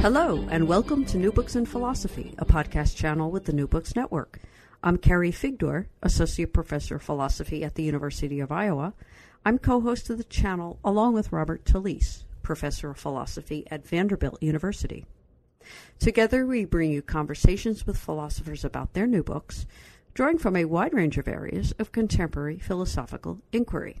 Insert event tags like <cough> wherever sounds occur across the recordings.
Hello, and welcome to New Books in Philosophy, a podcast channel with the New Books Network. I'm Carrie Figdor, Associate Professor of Philosophy at the University of Iowa. I'm co host of the channel along with Robert Talisse, Professor of Philosophy at Vanderbilt University. Together, we bring you conversations with philosophers about their new books, drawing from a wide range of areas of contemporary philosophical inquiry.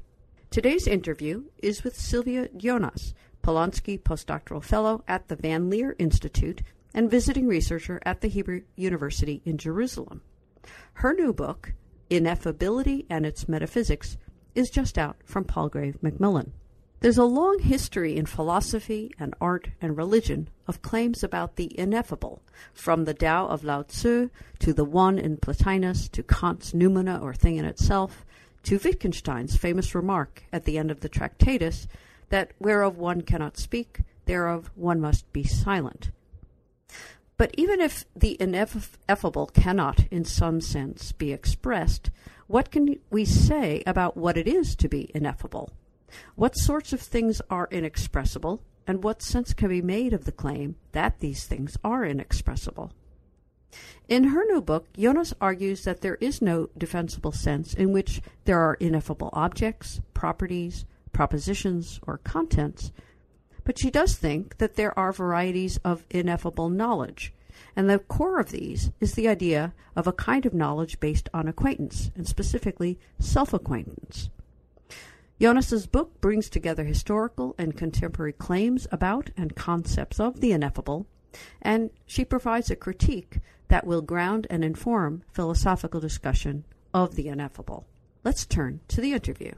Today's interview is with Sylvia Jonas, Polonsky Postdoctoral Fellow at the Van Leer Institute and visiting researcher at the Hebrew University in Jerusalem. Her new book, Ineffability and Its Metaphysics, is just out from Palgrave Macmillan. There's a long history in philosophy and art and religion of claims about the ineffable, from the Tao of Lao Tzu to the One in Plotinus to Kant's noumena or thing in itself to Wittgenstein's famous remark at the end of the Tractatus that whereof one cannot speak, thereof one must be silent. But even if the ineffable cannot, in some sense, be expressed, what can we say about what it is to be ineffable? What sorts of things are inexpressible, and what sense can be made of the claim that these things are inexpressible? In her new book, Jonas argues that there is no defensible sense in which there are ineffable objects, properties, propositions, or contents, but she does think that there are varieties of ineffable knowledge, and the core of these is the idea of a kind of knowledge based on acquaintance, and specifically self acquaintance. Jonas's book brings together historical and contemporary claims about and concepts of the ineffable, and she provides a critique that will ground and inform philosophical discussion of the ineffable. Let's turn to the interview.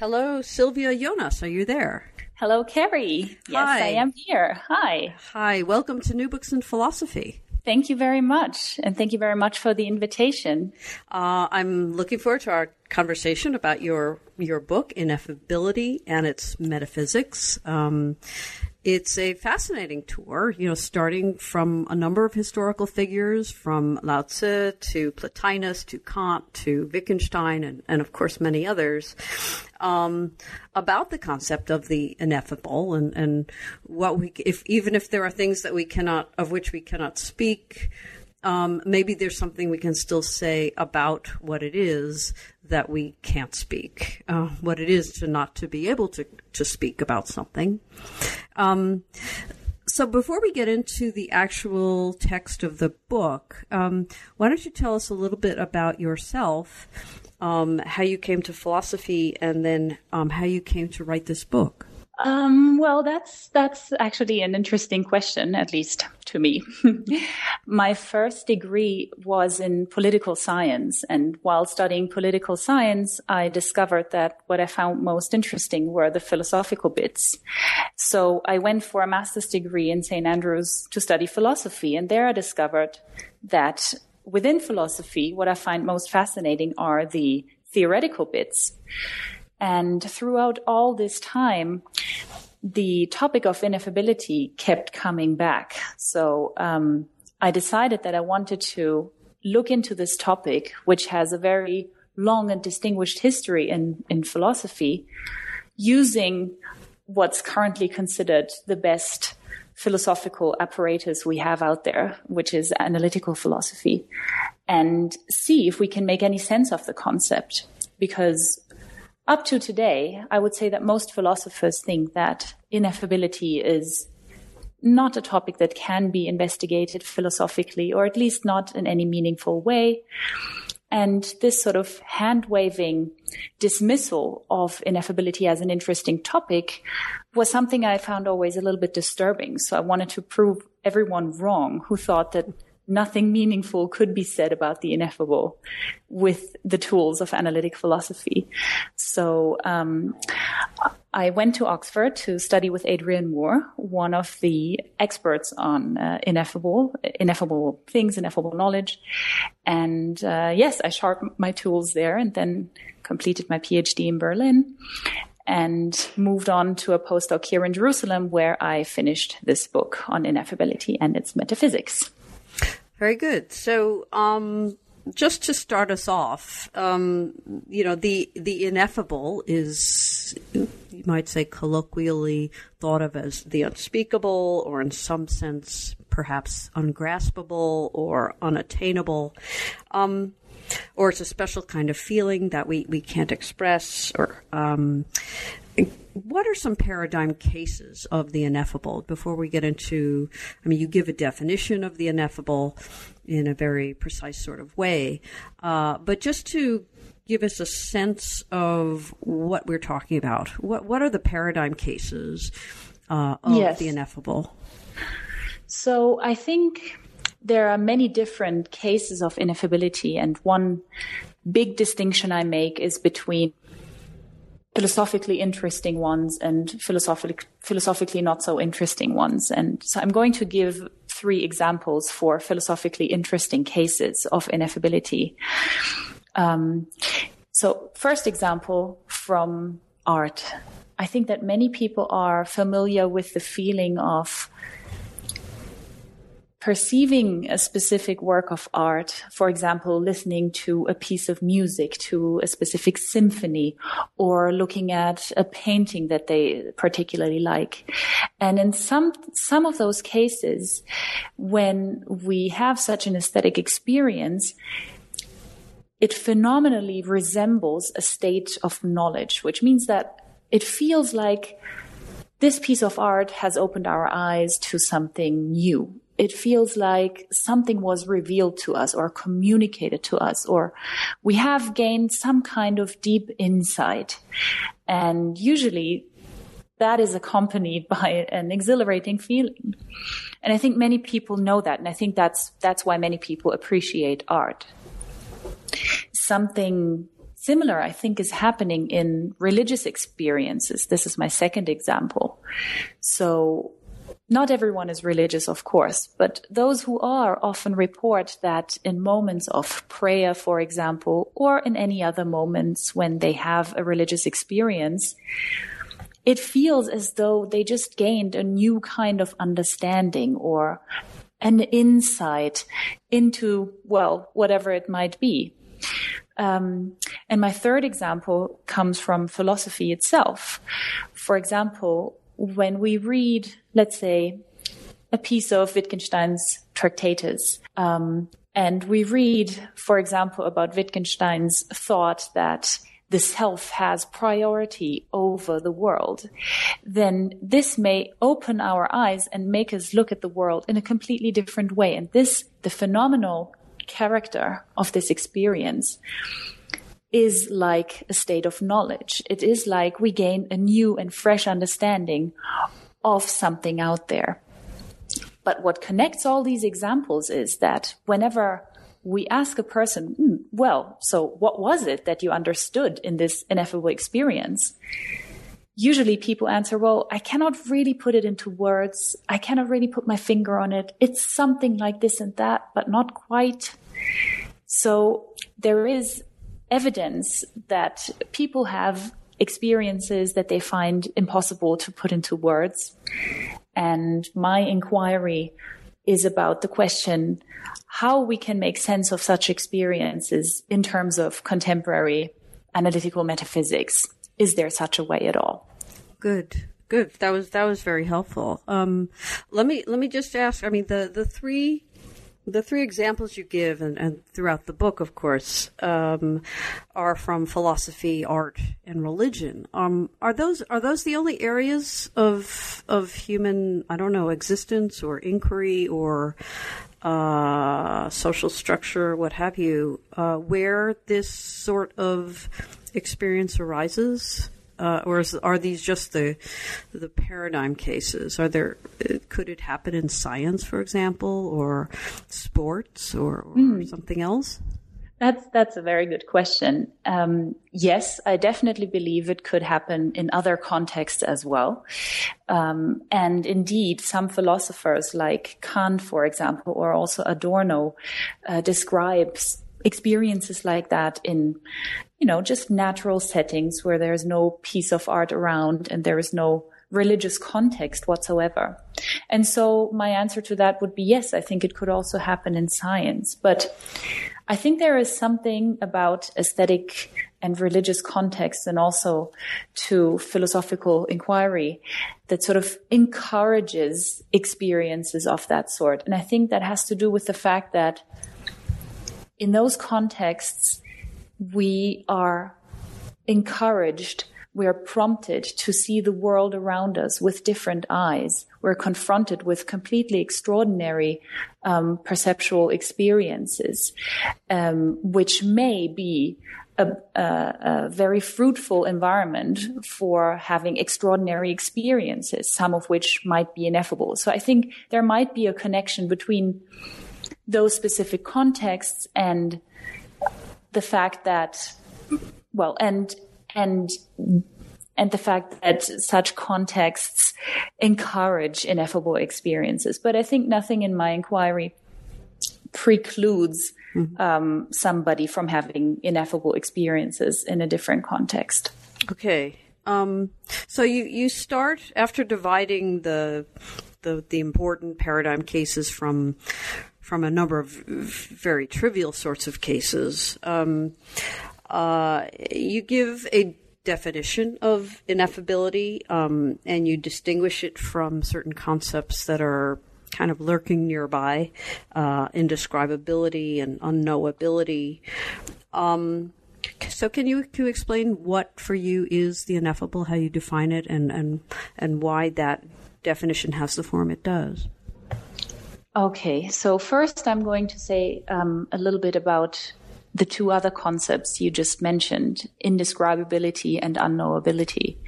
Hello, Sylvia Jonas. Are you there? Hello, Carrie. Yes, Hi. I am here. Hi. Hi, welcome to New Books in Philosophy. Thank you very much. And thank you very much for the invitation. Uh, I'm looking forward to our conversation about your your book, Ineffability and its Metaphysics. Um, it's a fascinating tour, you know, starting from a number of historical figures, from Lao Tzu to Plotinus to Kant to Wittgenstein, and, and of course many others, um, about the concept of the ineffable and, and what we, if even if there are things that we cannot, of which we cannot speak, um, maybe there's something we can still say about what it is that we can't speak, uh, what it is to not to be able to, to speak about something. Um, so before we get into the actual text of the book, um, why don't you tell us a little bit about yourself, um, how you came to philosophy, and then um, how you came to write this book? Um, well, that's that's actually an interesting question, at least to me. <laughs> My first degree was in political science, and while studying political science, I discovered that what I found most interesting were the philosophical bits. So I went for a master's degree in St Andrews to study philosophy, and there I discovered that within philosophy, what I find most fascinating are the theoretical bits. And throughout all this time, the topic of ineffability kept coming back. So um, I decided that I wanted to look into this topic, which has a very long and distinguished history in, in philosophy, using what's currently considered the best philosophical apparatus we have out there, which is analytical philosophy, and see if we can make any sense of the concept. Because up to today, I would say that most philosophers think that ineffability is not a topic that can be investigated philosophically, or at least not in any meaningful way. And this sort of hand waving dismissal of ineffability as an interesting topic was something I found always a little bit disturbing. So I wanted to prove everyone wrong who thought that nothing meaningful could be said about the ineffable with the tools of analytic philosophy. So um, I went to Oxford to study with Adrian Moore, one of the experts on uh, ineffable, ineffable things, ineffable knowledge. And uh, yes, I sharpened my tools there and then completed my PhD in Berlin and moved on to a postdoc here in Jerusalem where I finished this book on ineffability and its metaphysics. Very good. So, um, just to start us off, um, you know, the the ineffable is you might say colloquially thought of as the unspeakable, or in some sense, perhaps ungraspable or unattainable. Um, or it's a special kind of feeling that we, we can't express or um, what are some paradigm cases of the ineffable before we get into i mean you give a definition of the ineffable in a very precise sort of way uh, but just to give us a sense of what we're talking about what what are the paradigm cases uh, of yes. the ineffable so i think there are many different cases of ineffability and one big distinction i make is between philosophically interesting ones and philosophically philosophically not so interesting ones. And so I'm going to give three examples for philosophically interesting cases of ineffability. Um, so first example from art. I think that many people are familiar with the feeling of perceiving a specific work of art, for example, listening to a piece of music, to a specific symphony, or looking at a painting that they particularly like. And in some, some of those cases, when we have such an aesthetic experience, it phenomenally resembles a state of knowledge, which means that it feels like this piece of art has opened our eyes to something new it feels like something was revealed to us or communicated to us, or we have gained some kind of deep insight. And usually that is accompanied <laughs> by an exhilarating feeling. And I think many people know that. And I think that's, that's why many people appreciate art. Something similar, I think, is happening in religious experiences. This is my second example. So not everyone is religious, of course, but those who are often report that in moments of prayer, for example, or in any other moments when they have a religious experience, it feels as though they just gained a new kind of understanding or an insight into, well, whatever it might be. Um, and my third example comes from philosophy itself. For example, when we read, let's say, a piece of Wittgenstein's Tractatus, um, and we read, for example, about Wittgenstein's thought that the self has priority over the world, then this may open our eyes and make us look at the world in a completely different way. And this, the phenomenal character of this experience, is like a state of knowledge. It is like we gain a new and fresh understanding of something out there. But what connects all these examples is that whenever we ask a person, hmm, well, so what was it that you understood in this ineffable experience? Usually people answer, well, I cannot really put it into words. I cannot really put my finger on it. It's something like this and that, but not quite. So there is evidence that people have experiences that they find impossible to put into words. And my inquiry is about the question how we can make sense of such experiences in terms of contemporary analytical metaphysics. Is there such a way at all? Good. Good. That was that was very helpful. Um, let me let me just ask. I mean, the the three the three examples you give, and, and throughout the book, of course, um, are from philosophy, art, and religion. Um, are those are those the only areas of of human, I don't know, existence or inquiry or uh, social structure, what have you, uh, where this sort of experience arises? Uh, or is, are these just the the paradigm cases? Are there could it happen in science, for example, or sports, or, or mm. something else? That's that's a very good question. Um, yes, I definitely believe it could happen in other contexts as well. Um, and indeed, some philosophers like Kant, for example, or also Adorno, uh, describes experiences like that in, you know, just natural settings where there's no piece of art around and there is no religious context whatsoever. And so my answer to that would be yes, I think it could also happen in science. But I think there is something about aesthetic and religious context and also to philosophical inquiry that sort of encourages experiences of that sort. And I think that has to do with the fact that in those contexts, we are encouraged we're prompted to see the world around us with different eyes. We're confronted with completely extraordinary um, perceptual experiences, um, which may be a, a, a, very fruitful environment for having extraordinary experiences, some of which might be ineffable. So I think there might be a connection between those specific contexts and the fact that, well, and and and the fact that such contexts encourage ineffable experiences. But I think nothing in my inquiry precludes mm-hmm. um, somebody from having ineffable experiences in a different context. Okay. Um, so you, you start after dividing the, the the important paradigm cases from from a number of very trivial sorts of cases. Um, uh, you give a definition of ineffability, um, and you distinguish it from certain concepts that are kind of lurking nearby, uh, indescribability and unknowability. Um, so, can you can you explain what for you is the ineffable, how you define it, and and and why that definition has the form it does? Okay, so first I'm going to say um, a little bit about the two other concepts you just mentioned, indescribability and unknowability.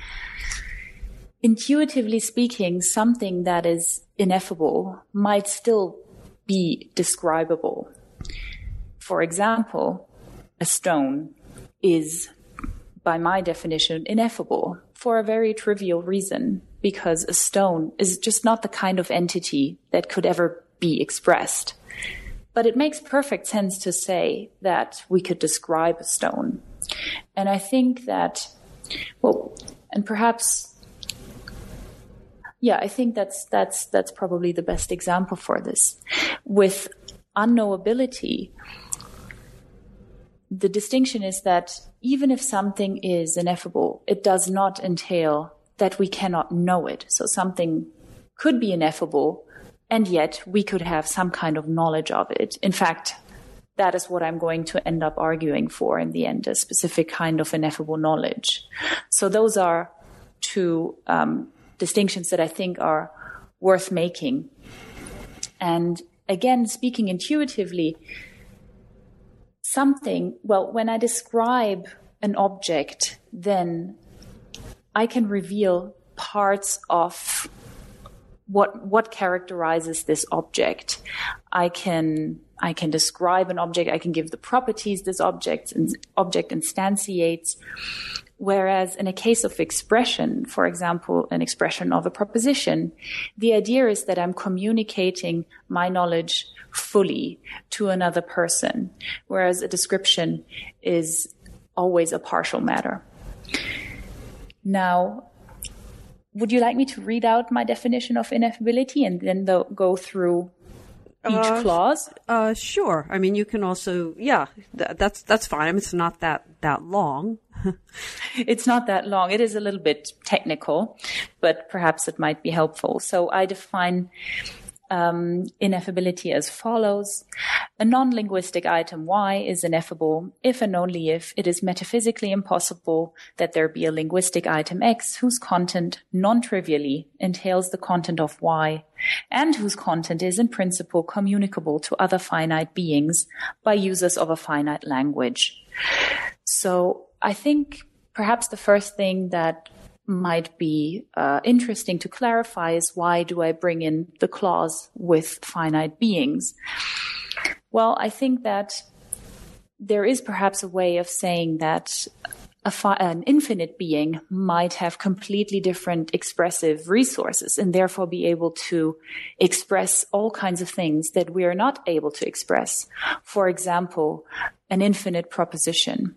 Intuitively speaking, something that is ineffable might still be describable. For example, a stone is, by my definition, ineffable for a very trivial reason, because a stone is just not the kind of entity that could ever be expressed. But it makes perfect sense to say that we could describe a stone. And I think that, well, and perhaps, yeah, I think that's, that's, that's probably the best example for this. With unknowability, the distinction is that even if something is ineffable, it does not entail that we cannot know it. So something could be ineffable, and yet we could have some kind of knowledge of it. In fact, that is what I'm going to end up arguing for in the end, a specific kind of ineffable knowledge. So those are two um, distinctions that I think are worth making. And again, speaking intuitively, something, well, when I describe an object, then I can reveal parts of what what characterizes this object. I can I can describe an object. I can give the properties this object object instantiates. Whereas in a case of expression, for example, an expression of a proposition, the idea is that I'm communicating my knowledge fully to another person, whereas a description is always a partial matter. Now, would you like me to read out my definition of ineffability and then the, go through each uh, clause? Uh, sure. I mean, you can also, yeah, th- that's that's fine. It's not that that long. <laughs> it's not that long. It is a little bit technical, but perhaps it might be helpful. So I define um, ineffability as follows. A non-linguistic item Y is ineffable if and only if it is metaphysically impossible that there be a linguistic item X whose content non-trivially entails the content of Y and whose content is in principle communicable to other finite beings by users of a finite language. So I think perhaps the first thing that might be uh, interesting to clarify is why do I bring in the clause with finite beings? Well, I think that there is perhaps a way of saying that fi- an infinite being might have completely different expressive resources and therefore be able to express all kinds of things that we are not able to express. For example, an infinite proposition.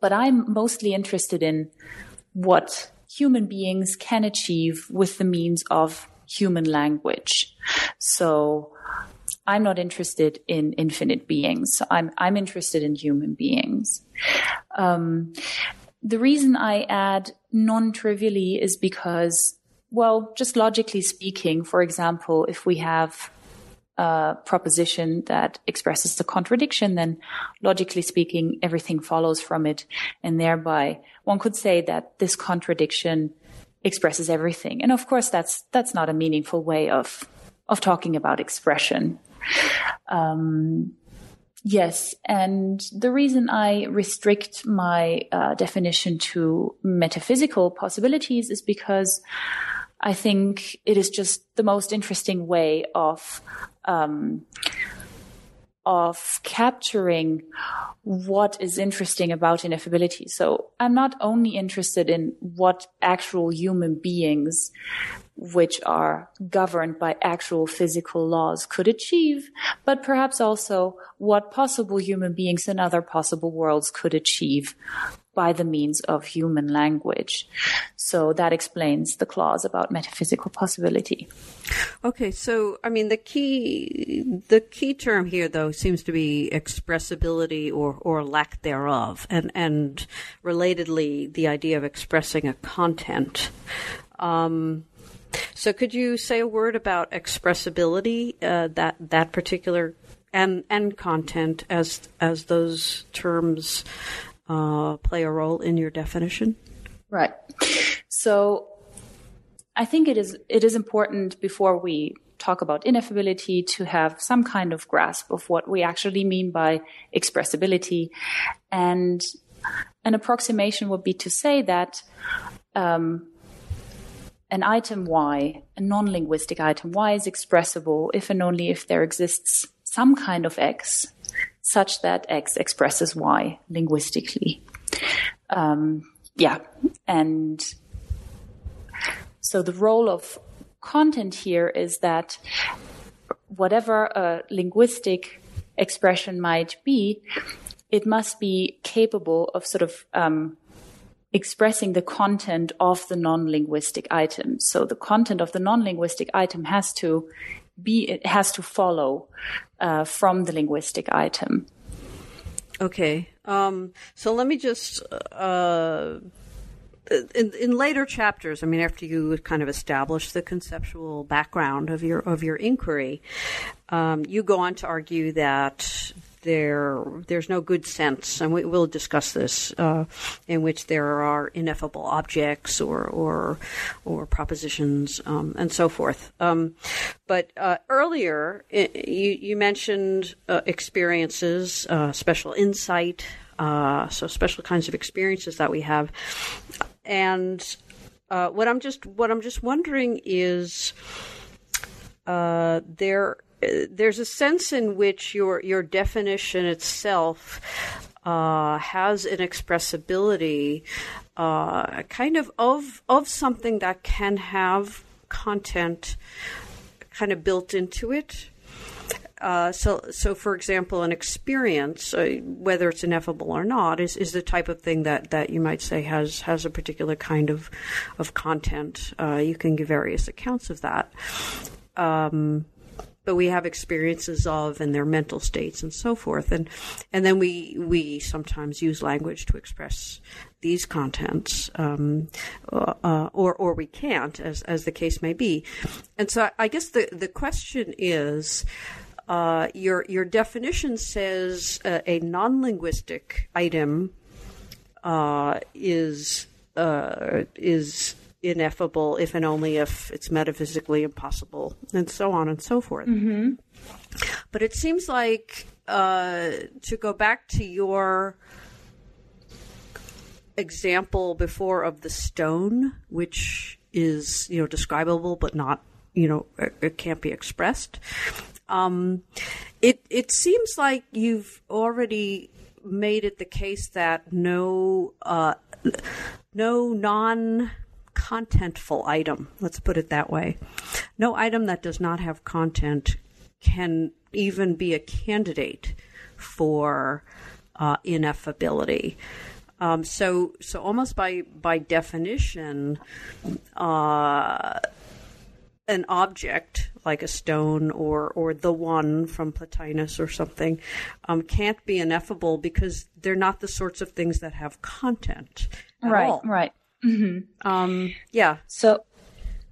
But I'm mostly interested in what human beings can achieve with the means of human language. So I'm not interested in infinite beings. I'm, I'm interested in human beings. Um, the reason I add non-trivially is because, well, just logically speaking, for example, if we have a proposition that expresses the contradiction, then logically speaking, everything follows from it. And thereby one could say that this contradiction expresses everything. And of course, that's, that's not a meaningful way of, of talking about expression. Um, yes, and the reason I restrict my uh, definition to metaphysical possibilities is because I think it is just the most interesting way of um, of capturing what is interesting about ineffability. So I'm not only interested in what actual human beings which are governed by actual physical laws could achieve, but perhaps also what possible human beings in other possible worlds could achieve by the means of human language. So that explains the clause about metaphysical possibility. Okay, so I mean the key the key term here though seems to be expressibility or or lack thereof, and and relatedly the idea of expressing a content. Um, so could you say a word about expressibility, uh, that that particular and and content as as those terms uh, play a role in your definition? Right. So I think it is it is important before we talk about ineffability to have some kind of grasp of what we actually mean by expressibility, and an approximation would be to say that. Um, an item Y, a non-linguistic item Y is expressible if and only if there exists some kind of X such that X expresses Y linguistically. Um, yeah. And so the role of content here is that whatever a linguistic expression might be, it must be capable of sort of um, expressing the content of the non-linguistic item. So the content of the non-linguistic item has to be, it has to follow uh, from the linguistic item. Okay. Um, so let me just, uh, in, in later chapters, I mean, after you kind of establish the conceptual background of your of your inquiry, um, you go on to argue that there there's no good sense, and we, will discuss this, uh, in which there are ineffable objects or or or propositions um, and so forth. Um, but uh, earlier, you you mentioned uh, experiences, uh, special insight, uh, so special kinds of experiences that we have, and uh, what I'm just what I'm just wondering is. there there's a sense in which your your definition itself uh, has an expressibility, uh, kind of of of something that can have content kind of built into it. Uh, so, so for example, an experience, uh, whether it's ineffable or not, is, is the type of thing that, that you might say has has a particular kind of of content. Uh, you can give various accounts of that. Um, but we have experiences of and their mental states and so forth. And and then we we sometimes use language to express these contents, um, uh, or or we can't, as as the case may be. And so I guess the the question is. Uh, your your definition says uh, a non-linguistic item uh, is uh, is ineffable if and only if it's metaphysically impossible, and so on and so forth. Mm-hmm. But it seems like uh, to go back to your example before of the stone, which is you know describable but not you know it can't be expressed. Um, it it seems like you've already made it the case that no uh, no non contentful item, let's put it that way, no item that does not have content can even be a candidate for uh, ineffability. Um, so, so almost by by definition, uh, an object like a stone or or the one from Plotinus or something um, can't be ineffable because they're not the sorts of things that have content. right, all. right. Mm-hmm. Um, yeah. So,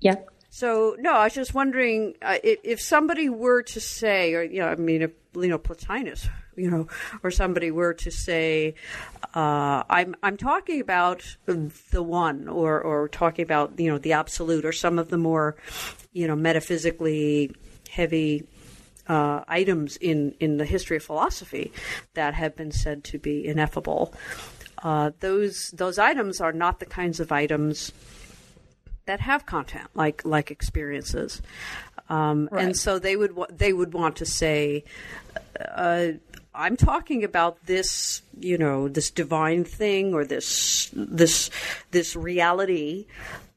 yeah. So no, I was just wondering uh, if, if somebody were to say, or you know, I mean, if you know Plotinus, you know, or somebody were to say, uh, I'm I'm talking about the one, or or talking about you know the absolute, or some of the more, you know, metaphysically heavy uh, items in, in the history of philosophy that have been said to be ineffable. Uh, those those items are not the kinds of items that have content, like like experiences, um, Right. and so they would wa- they would want to say. Uh, I'm talking about this, you know, this divine thing or this this this reality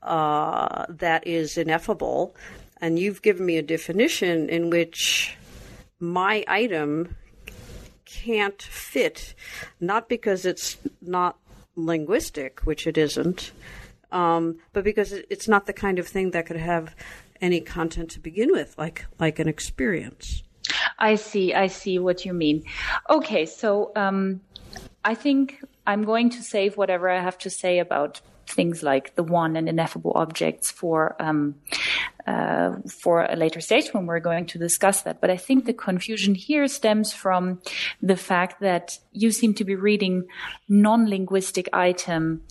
uh, that is ineffable, and you've given me a definition in which my item can't fit, not because it's not linguistic, which it isn't, um, but because it's not the kind of thing that could have any content to begin with, like like an experience. I see. I see what you mean. Okay, so um, I think I'm going to save whatever I have to say about things like the one and ineffable objects for um, uh, for a later stage when we're going to discuss that. But I think the confusion here stems from the fact that you seem to be reading non-linguistic item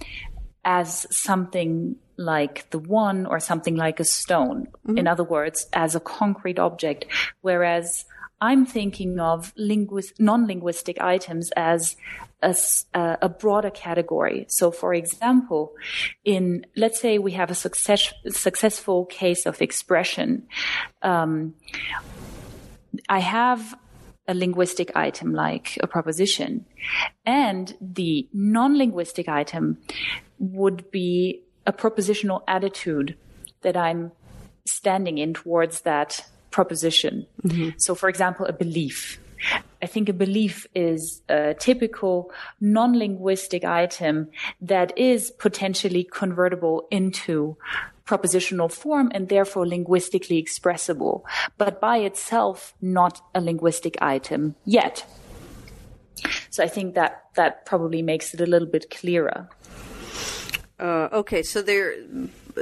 as something like the one or something like a stone. In other words, as a concrete object, whereas I'm thinking of linguist, non-linguistic items as a, a broader category. So, for example, in let's say we have a success, successful case of expression, um, I have a linguistic item like a proposition, and the non-linguistic item would be a propositional attitude that I'm standing in towards that proposition. So, for example, a belief. I think a belief is a typical non-linguistic item that is potentially convertible into propositional form and therefore linguistically expressible, but by itself not a linguistic item yet. So I think that that probably makes it a little bit clearer. Uh, okay, so there,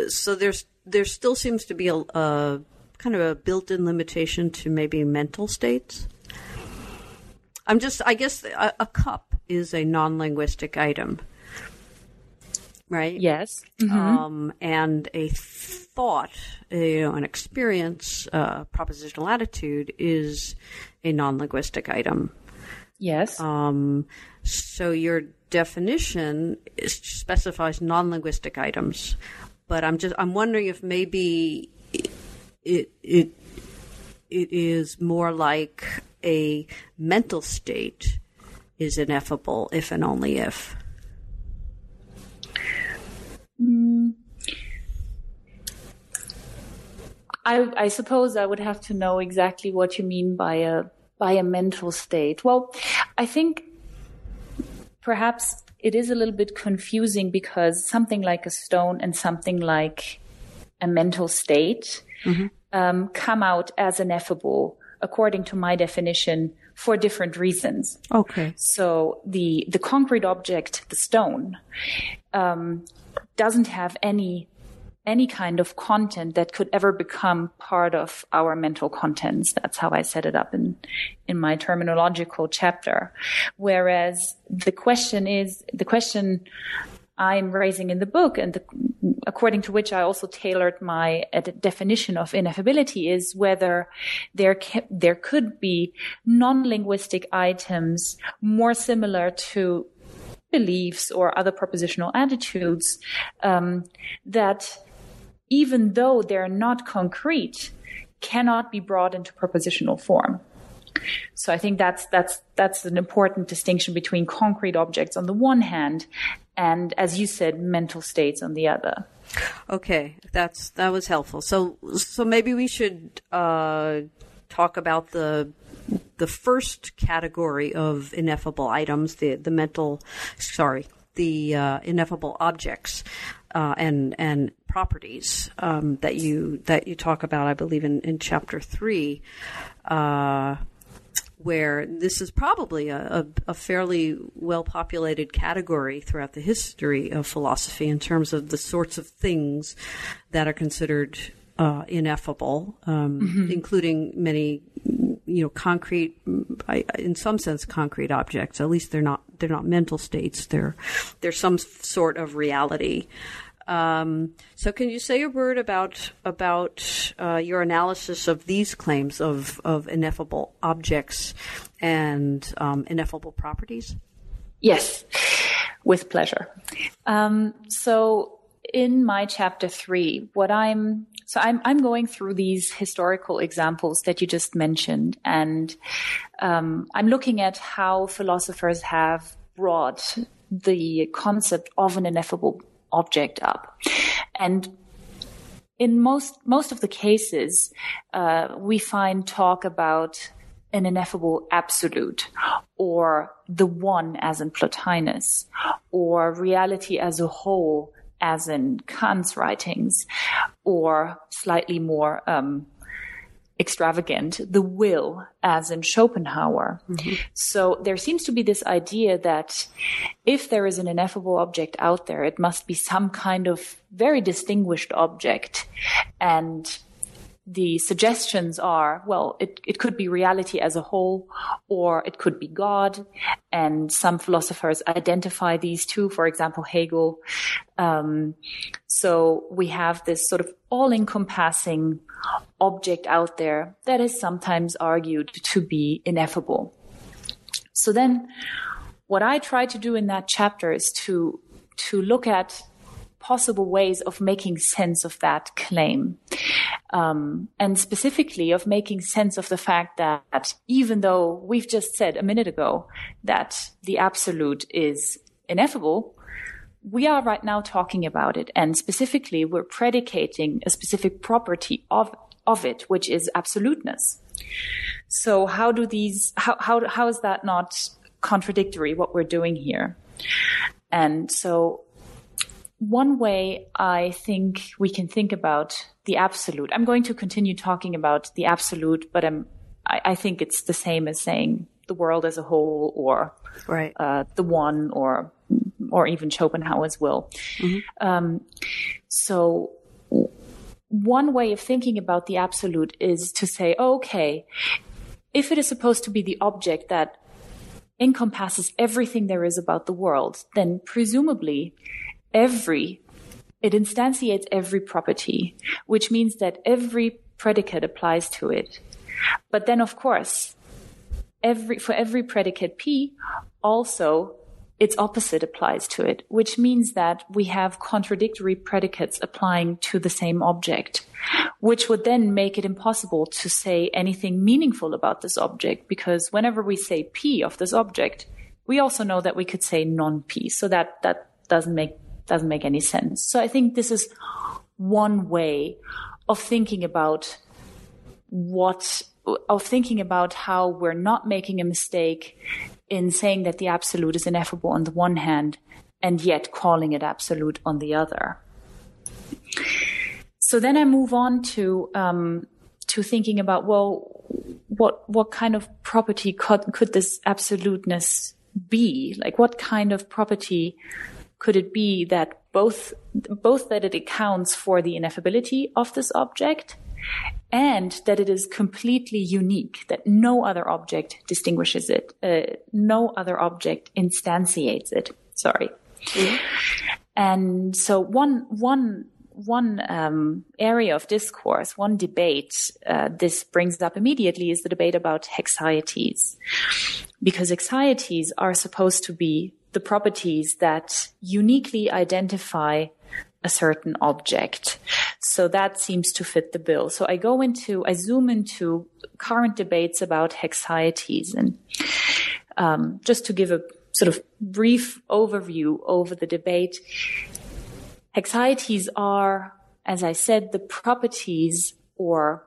so there's there still seems to be a, a kind of a built-in limitation to maybe mental states. I'm just, I guess, a, a cup is a non-linguistic item, right? Yes. Um, and a thought, you know, an experience, uh, propositional attitude is a non-linguistic item. Yes. Um, so your definition is, specifies non-linguistic items, but I'm just I'm wondering if maybe it it it is more like a mental state is ineffable if and only if. I, I suppose I would have to know exactly what you mean by a by a mental state. Well, I think perhaps it is a little bit confusing because something like a stone and something like a mental state um, come out as ineffable, according to my definition, for different reasons. Okay. So the the concrete object, the stone, um, doesn't have any any kind of content that could ever become part of our mental contents. That's how I set it up in in my terminological chapter. Whereas the question is the question I'm raising in the book, and the, according to which I also tailored my uh, definition of ineffability, is whether there ca- there could be non-linguistic items more similar to beliefs or other propositional attitudes um, that, even though they're not concrete, cannot be brought into propositional form. So I think that's that's that's an important distinction between concrete objects on the one hand and as you said mental states on the other. Okay, that's that was helpful. So so maybe we should uh, talk about the the first category of ineffable items, the the mental sorry, the uh, ineffable objects uh, and and properties um, that you that you talk about, I believe in, in chapter three, uh, where this is probably a, a, a fairly well populated category throughout the history of philosophy in terms of the sorts of things that are considered uh, ineffable, um, mm-hmm. including many, you know, concrete, in some sense, concrete objects. At least they're not they're not mental states. They're they're some sort of reality. Um, so, can you say a word about about uh, your analysis of these claims of of ineffable objects and um, ineffable properties? Yes, with pleasure. Um, so, in my chapter three, what I'm so I'm I'm going through these historical examples that you just mentioned, and um, I'm looking at how philosophers have brought the concept of an ineffable object up. And in most most of the cases, uh, we find talk about an ineffable absolute, or the one as in Plotinus, or reality as a whole as in Kant's writings, or slightly more um, extravagant, the will, as in Schopenhauer. Mm-hmm. So there seems to be this idea that if there is an ineffable object out there, it must be some kind of very distinguished object. And the suggestions are, well, it, it could be reality as a whole, or it could be God. And some philosophers identify these two, for example, Hegel. Um, so we have this sort of all encompassing object out there that is sometimes argued to be ineffable. So then what I try to do in that chapter is to, to look at possible ways of making sense of that claim. Um, and specifically of making sense of the fact that even though we've just said a minute ago that the absolute is ineffable, we are right now talking about it. And specifically, we're predicating a specific property of, of it, which is absoluteness. So how do these, how, how, how is that not contradictory what we're doing here? And so one way I think we can think about the absolute, I'm going to continue talking about the absolute, but I'm, I, I think it's the same as saying the world as a whole or right. uh, the one or or even Schopenhauer's will. Mm-hmm. Um, so one way of thinking about the absolute is to say, okay, if it is supposed to be the object that encompasses everything there is about the world, then presumably every, it instantiates every property, which means that every predicate applies to it. But then, of course, every, for every predicate P, also its opposite applies to it, which means that we have contradictory predicates applying to the same object, which would then make it impossible to say anything meaningful about this object because whenever we say P of this object, we also know that we could say non-P. So that, that doesn't make doesn't make any sense. So I think this is one way of thinking about what, of thinking about how we're not making a mistake in saying that the absolute is ineffable on the one hand and yet calling it absolute on the other. So then I move on to, um, to thinking about, well, what, what kind of property could, could this absoluteness be? Like what kind of property could it be that both both that it accounts for the ineffability of this object and that it is completely unique that no other object distinguishes it uh, no other object instantiates it. Sorry. Mm-hmm. and so one one one um, area of discourse, one debate uh, this brings up immediately is the debate about haecceities, because haecceities are supposed to be the properties that uniquely identify a certain object. So that seems to fit the bill. So I go into, I zoom into current debates about haecceities and um, just to give a sort of brief overview over the debate. Haecceities are, as I said, the properties or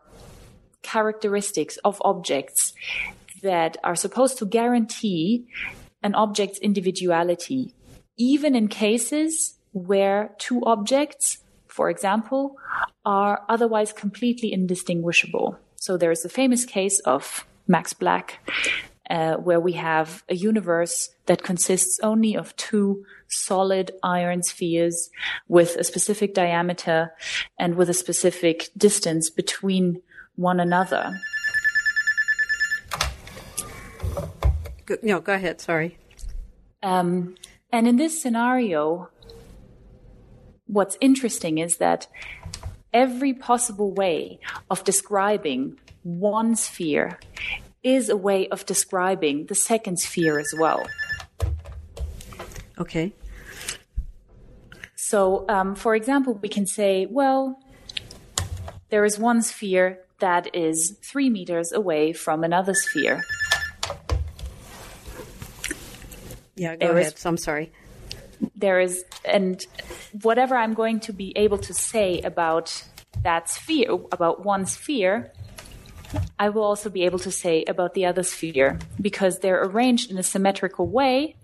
characteristics of objects that are supposed to guarantee an object's individuality, even in cases where two objects, for example, are otherwise completely indistinguishable. So there's a famous case of Max Black, uh, where we have a universe that consists only of two solid iron spheres with a specific diameter and with a specific distance between one another. Go, no, go ahead. Sorry. Um, and in this scenario, what's interesting is that every possible way of describing one sphere is a way of describing the second sphere as well. Okay. So, um, for example, we can say, well, there is one sphere that is three meters away from another sphere. Yeah, go there ahead. Is, I'm sorry. There is, and whatever I'm going to be able to say about that sphere, about one sphere, I will also be able to say about the other sphere because they're arranged in a symmetrical way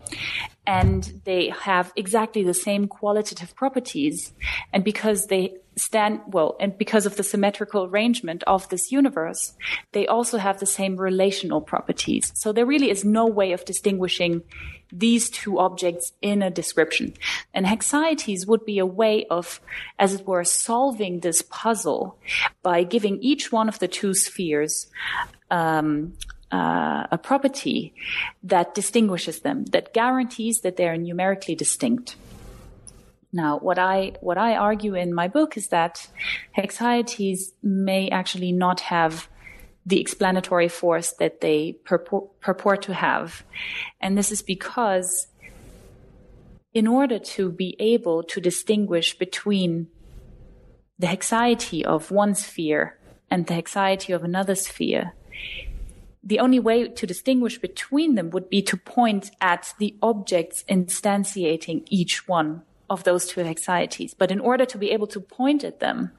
and they have exactly the same qualitative properties. And because they stand, well, and because of the symmetrical arrangement of this universe, they also have the same relational properties. So there really is no way of distinguishing these two objects in a description. And haecceities would be a way of, as it were, solving this puzzle by giving each one of the two spheres um, uh, a property that distinguishes them, that guarantees that they are numerically distinct. Now, what I what I argue in my book is that haecceities may actually not have the explanatory force that they purport, purport to have, and this is because in order to be able to distinguish between the haecceity of one sphere and the haecceity of another sphere, the only way to distinguish between them would be to point at the objects instantiating each one of those two haecceities. But in order to be able to point at them,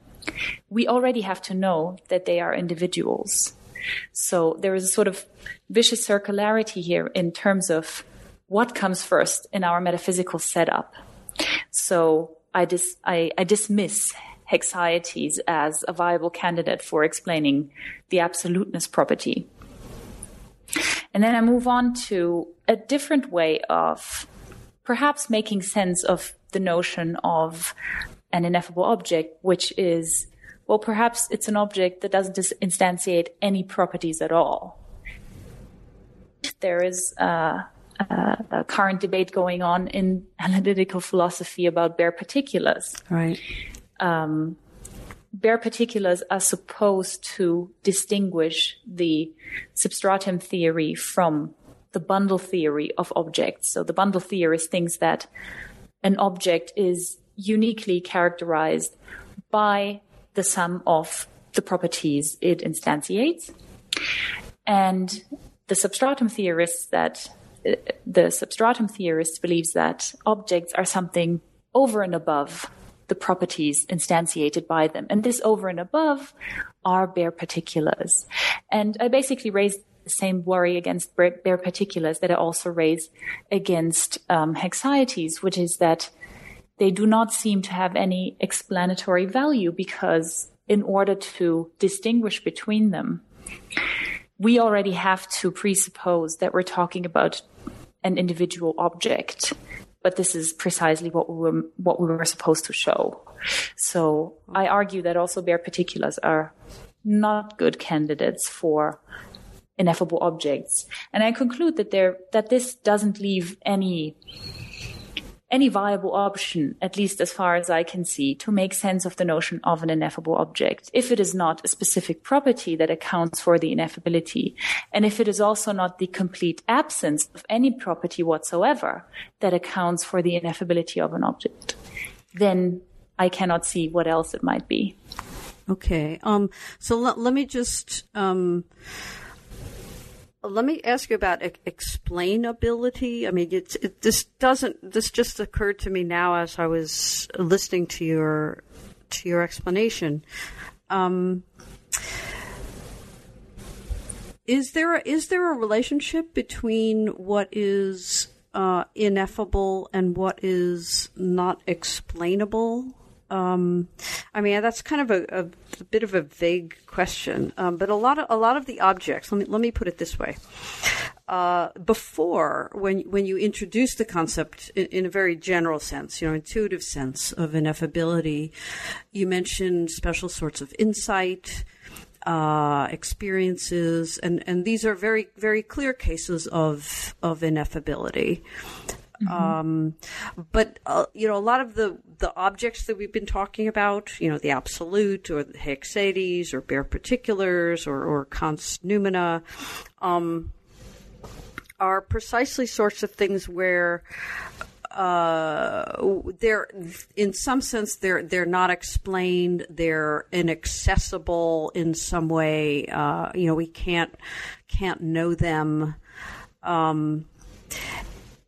we already have to know that they are individuals. So there is a sort of vicious circularity here in terms of what comes first in our metaphysical setup. So I, dis- I, I dismiss haecceities as a viable candidate for explaining the absoluteness property and then I move on to a different way of perhaps making sense of the notion of an ineffable object, which is, well, perhaps it's an object that doesn't instantiate any properties at all. There is uh, uh, a current debate going on in <laughs> analytical philosophy about bare particulars. Right. Um, bare particulars are supposed to distinguish the substratum theory from the bundle theory of objects. So the bundle theorist thinks that an object is uniquely characterized by the sum of the properties it instantiates. And the substratum theorists that the substratum theorist believes that objects are something over and above the properties instantiated by them. And this over and above are bare particulars. And I basically raised the same worry against bare particulars that I also raise against um, haecceities, which is that they do not seem to have any explanatory value because in order to distinguish between them, we already have to presuppose that we're talking about an individual object but this is precisely what we were what we were supposed to show. So I argue that also bare particulars are not good candidates for ineffable objects, and I conclude that there that this doesn't leave any any viable option, at least as far as I can see, to make sense of the notion of an ineffable object, if it is not a specific property that accounts for the ineffability, and if it is also not the complete absence of any property whatsoever that accounts for the ineffability of an object, then I cannot see what else it might be. Okay. Um, so let, let me just um, let me ask you about explainability. I mean, it's, it, this doesn't. This just occurred to me now as I was listening to your to your explanation. Um, is there a, is there a relationship between what is uh, ineffable and what is not explainable? Um, I mean, that's kind of a, a, a bit of a vague question, um, but a lot of a lot of the objects. Let me let me put it this way. Uh, before, when when you introduce the concept in, in, a very general sense, you know, intuitive sense of ineffability, you mentioned special sorts of insight, uh, experiences, and, and these are very very clear cases of of ineffability. Mm-hmm. Um, but uh, you know, a lot of the the objects that we've been talking about, you know, the absolute or the haecceities or bare particulars or or Kant's noumena, um, are precisely sorts of things where uh, they're in some sense they're they're not explained. They're inaccessible in some way. Uh, you know, we can't can't know them. Um,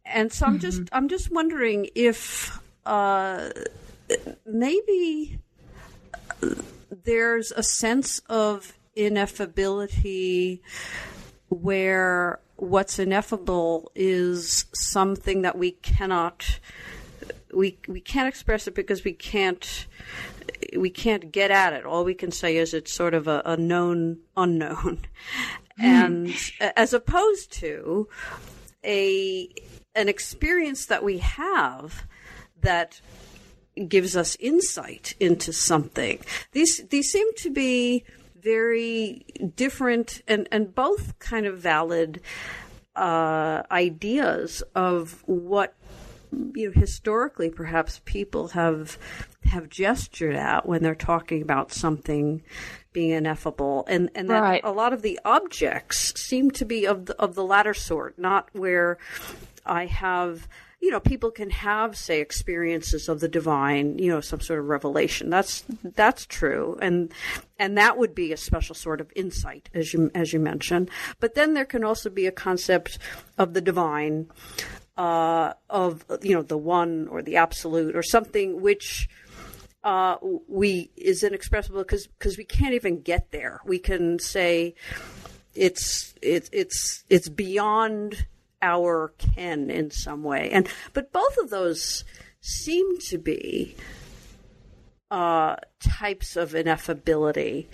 and so I'm mm-hmm. just I'm just wondering if uh, maybe there's a sense of ineffability where what's ineffable is something that we cannot we we can't express it because we can't we can't get at it. All we can say is it's sort of a, a known unknown, hmm. and as opposed to a an experience that we have that gives us insight into something. These these seem to be very different and, and both kind of valid uh, ideas of what you know historically perhaps people have have gestured at when they're talking about something being ineffable and and that right. a lot of the objects seem to be of the, of the latter sort not where I have you know, people can have, say, experiences of the divine, you know, some sort of revelation. That's that's true, and and that would be a special sort of insight, as you as you mentioned. But then there can also be a concept of the divine, uh, of you know, the one or the absolute or something which. Uh, we is inexpressible because because we can't even get there. We can say it's it's it's it's beyond our ken in some way. And but both of those seem to be uh, types of ineffability.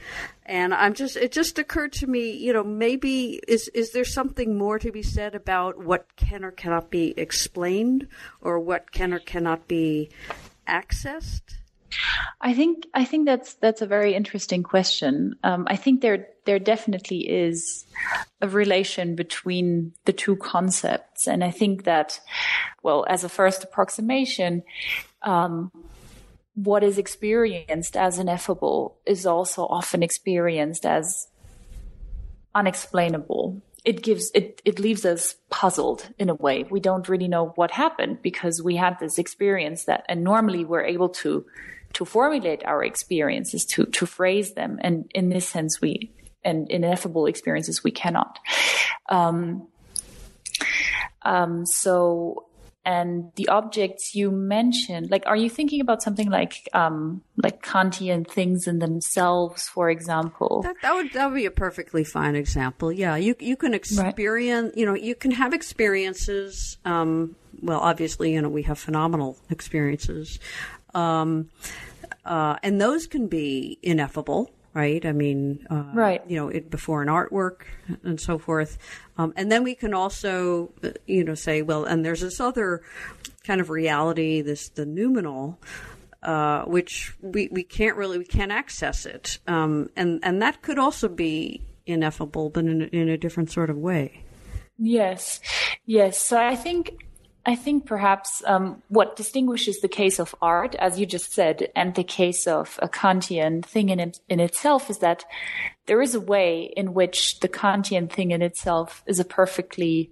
And I'm just it just occurred to me, you know, maybe is is there something more to be said about what can or cannot be explained or what can or cannot be accessed? I think I think that's that's a very interesting question. Um, I think there there definitely is a relation between the two concepts, and I think that, well, as a first approximation, um, what is experienced as ineffable is also often experienced as unexplainable. It gives it it leaves us puzzled in a way. We don't really know what happened because we had this experience that, and normally we're able to to formulate our experiences, to, to phrase them. And in this sense, we, and ineffable experiences, we cannot. Um, um, so, and the objects you mentioned, like, are you thinking about something like, um, like Kantian things in themselves, for example? That, that would that would be a perfectly fine example. Yeah, you you can experience, right. you know, you can have experiences. Um, well, obviously, you know, we have phenomenal experiences, um, uh, and those can be ineffable, right? I mean, uh, right. You know, it, before an artwork and so forth. Um, and then we can also, uh, you know, say, well, and there's this other kind of reality, this the noumenal. Uh, which we, we can't really we can't access it, um, and and that could also be ineffable, but in in a different sort of way. Yes, yes. So I think I think perhaps um, what distinguishes the case of art, as you just said, and the case of a Kantian thing in, it, in itself is that there is a way in which the Kantian thing in itself is a perfectly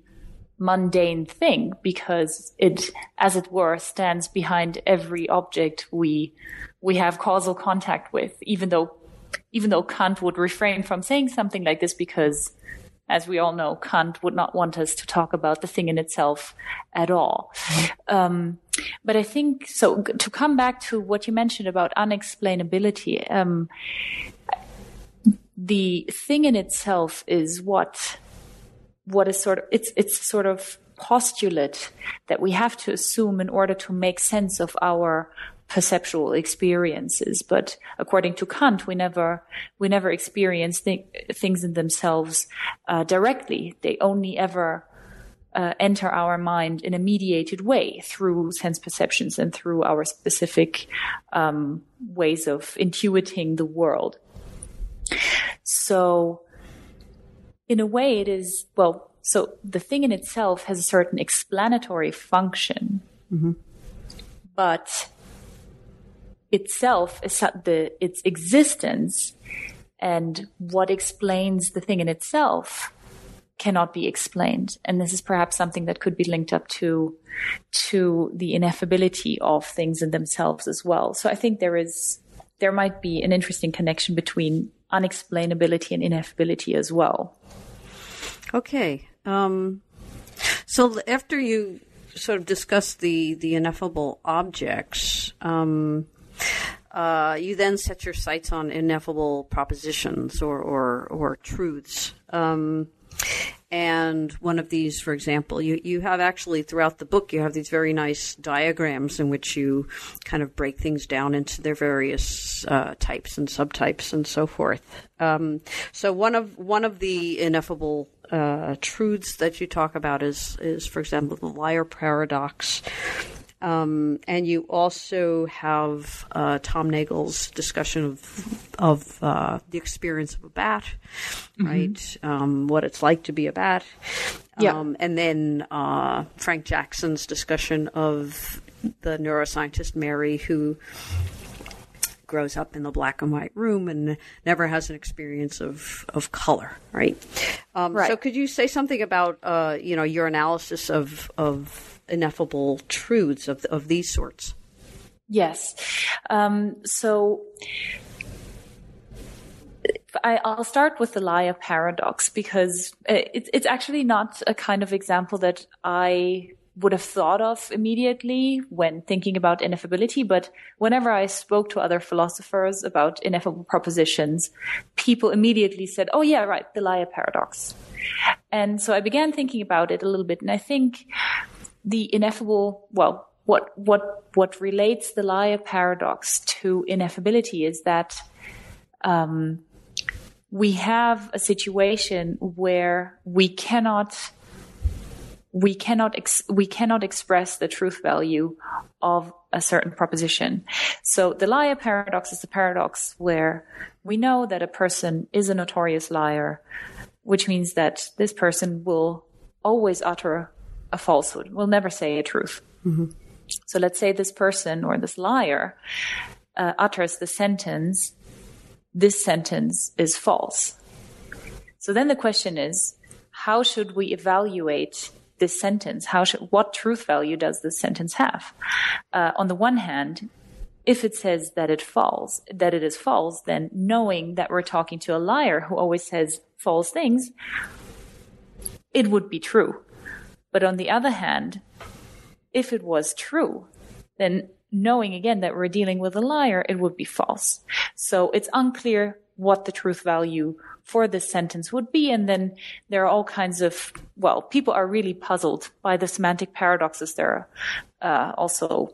mundane thing because it, as it were, stands behind every object we we have causal contact with, even though even though Kant would refrain from saying something like this because as we all know, Kant would not want us to talk about the thing in itself at all. Um, but I think so. To come back to what you mentioned about unexplainability, um, the thing in itself is what what is sort of it's it's sort of postulate that we have to assume in order to make sense of our perceptual experiences. But according to Kant, we never we never experience th- things in themselves uh, directly. They only ever uh, enter our mind in a mediated way through sense perceptions and through our specific um, ways of intuiting the world. So, in a way, it is well. So the thing in itself has a certain explanatory function, mm-hmm. but itself is the its existence and what explains the thing in itself cannot be explained. And this is perhaps something that could be linked up to to the ineffability of things in themselves as well. So i think there is there might be an interesting connection between unexplainability and ineffability as well. Okay um so after you sort of discuss the the ineffable objects um uh, you then set your sights on ineffable propositions or, or, or truths. Um, and one of these, for example, you, you have actually throughout the book, you have these very nice diagrams in which you kind of break things down into their various uh, types and subtypes and so forth. Um, so one of one of the ineffable uh, truths that you talk about is is, for example, the liar paradox. Um, and you also have uh, Tom Nagel's discussion of of uh, the experience of a bat, mm-hmm. right? Um, what it's like to be a bat. Yeah. Um, and then uh, Frank Jackson's discussion of the neuroscientist Mary, who grows up in the black and white room and never has an experience of, of color, right? Um, right. So, could you say something about uh, you know your analysis of of ineffable truths of, of these sorts? Yes. Um, so I, will start with the liar paradox because it, it's actually not a kind of example that I would have thought of immediately when thinking about ineffability. But whenever I spoke to other philosophers about ineffable propositions, people immediately said, Oh, yeah, right, the liar paradox. And so I began thinking about it a little bit. And I think the ineffable, well, what, what, what relates the liar paradox to ineffability is that, um, we have a situation where we cannot, we cannot, ex- we cannot express the truth value of a certain proposition. So the liar paradox is the paradox where we know that a person is a notorious liar, which means that this person will always utter a falsehood, will never say a truth. Mm-hmm. So let's say this person or this liar uh, utters the sentence, this sentence is false. So then the question is, how should we evaluate this sentence? How should, what truth value does this sentence have? Uh, on the one hand, if it says that it falls, that it is false, then knowing that we're talking to a liar who always says false things, it would be true. But on the other hand, if it was true, then knowing again that we're dealing with a liar, it would be false. So it's unclear what the truth value for this sentence would be. And then there are all kinds of, well, people are really puzzled by the semantic paradoxes. There are uh, also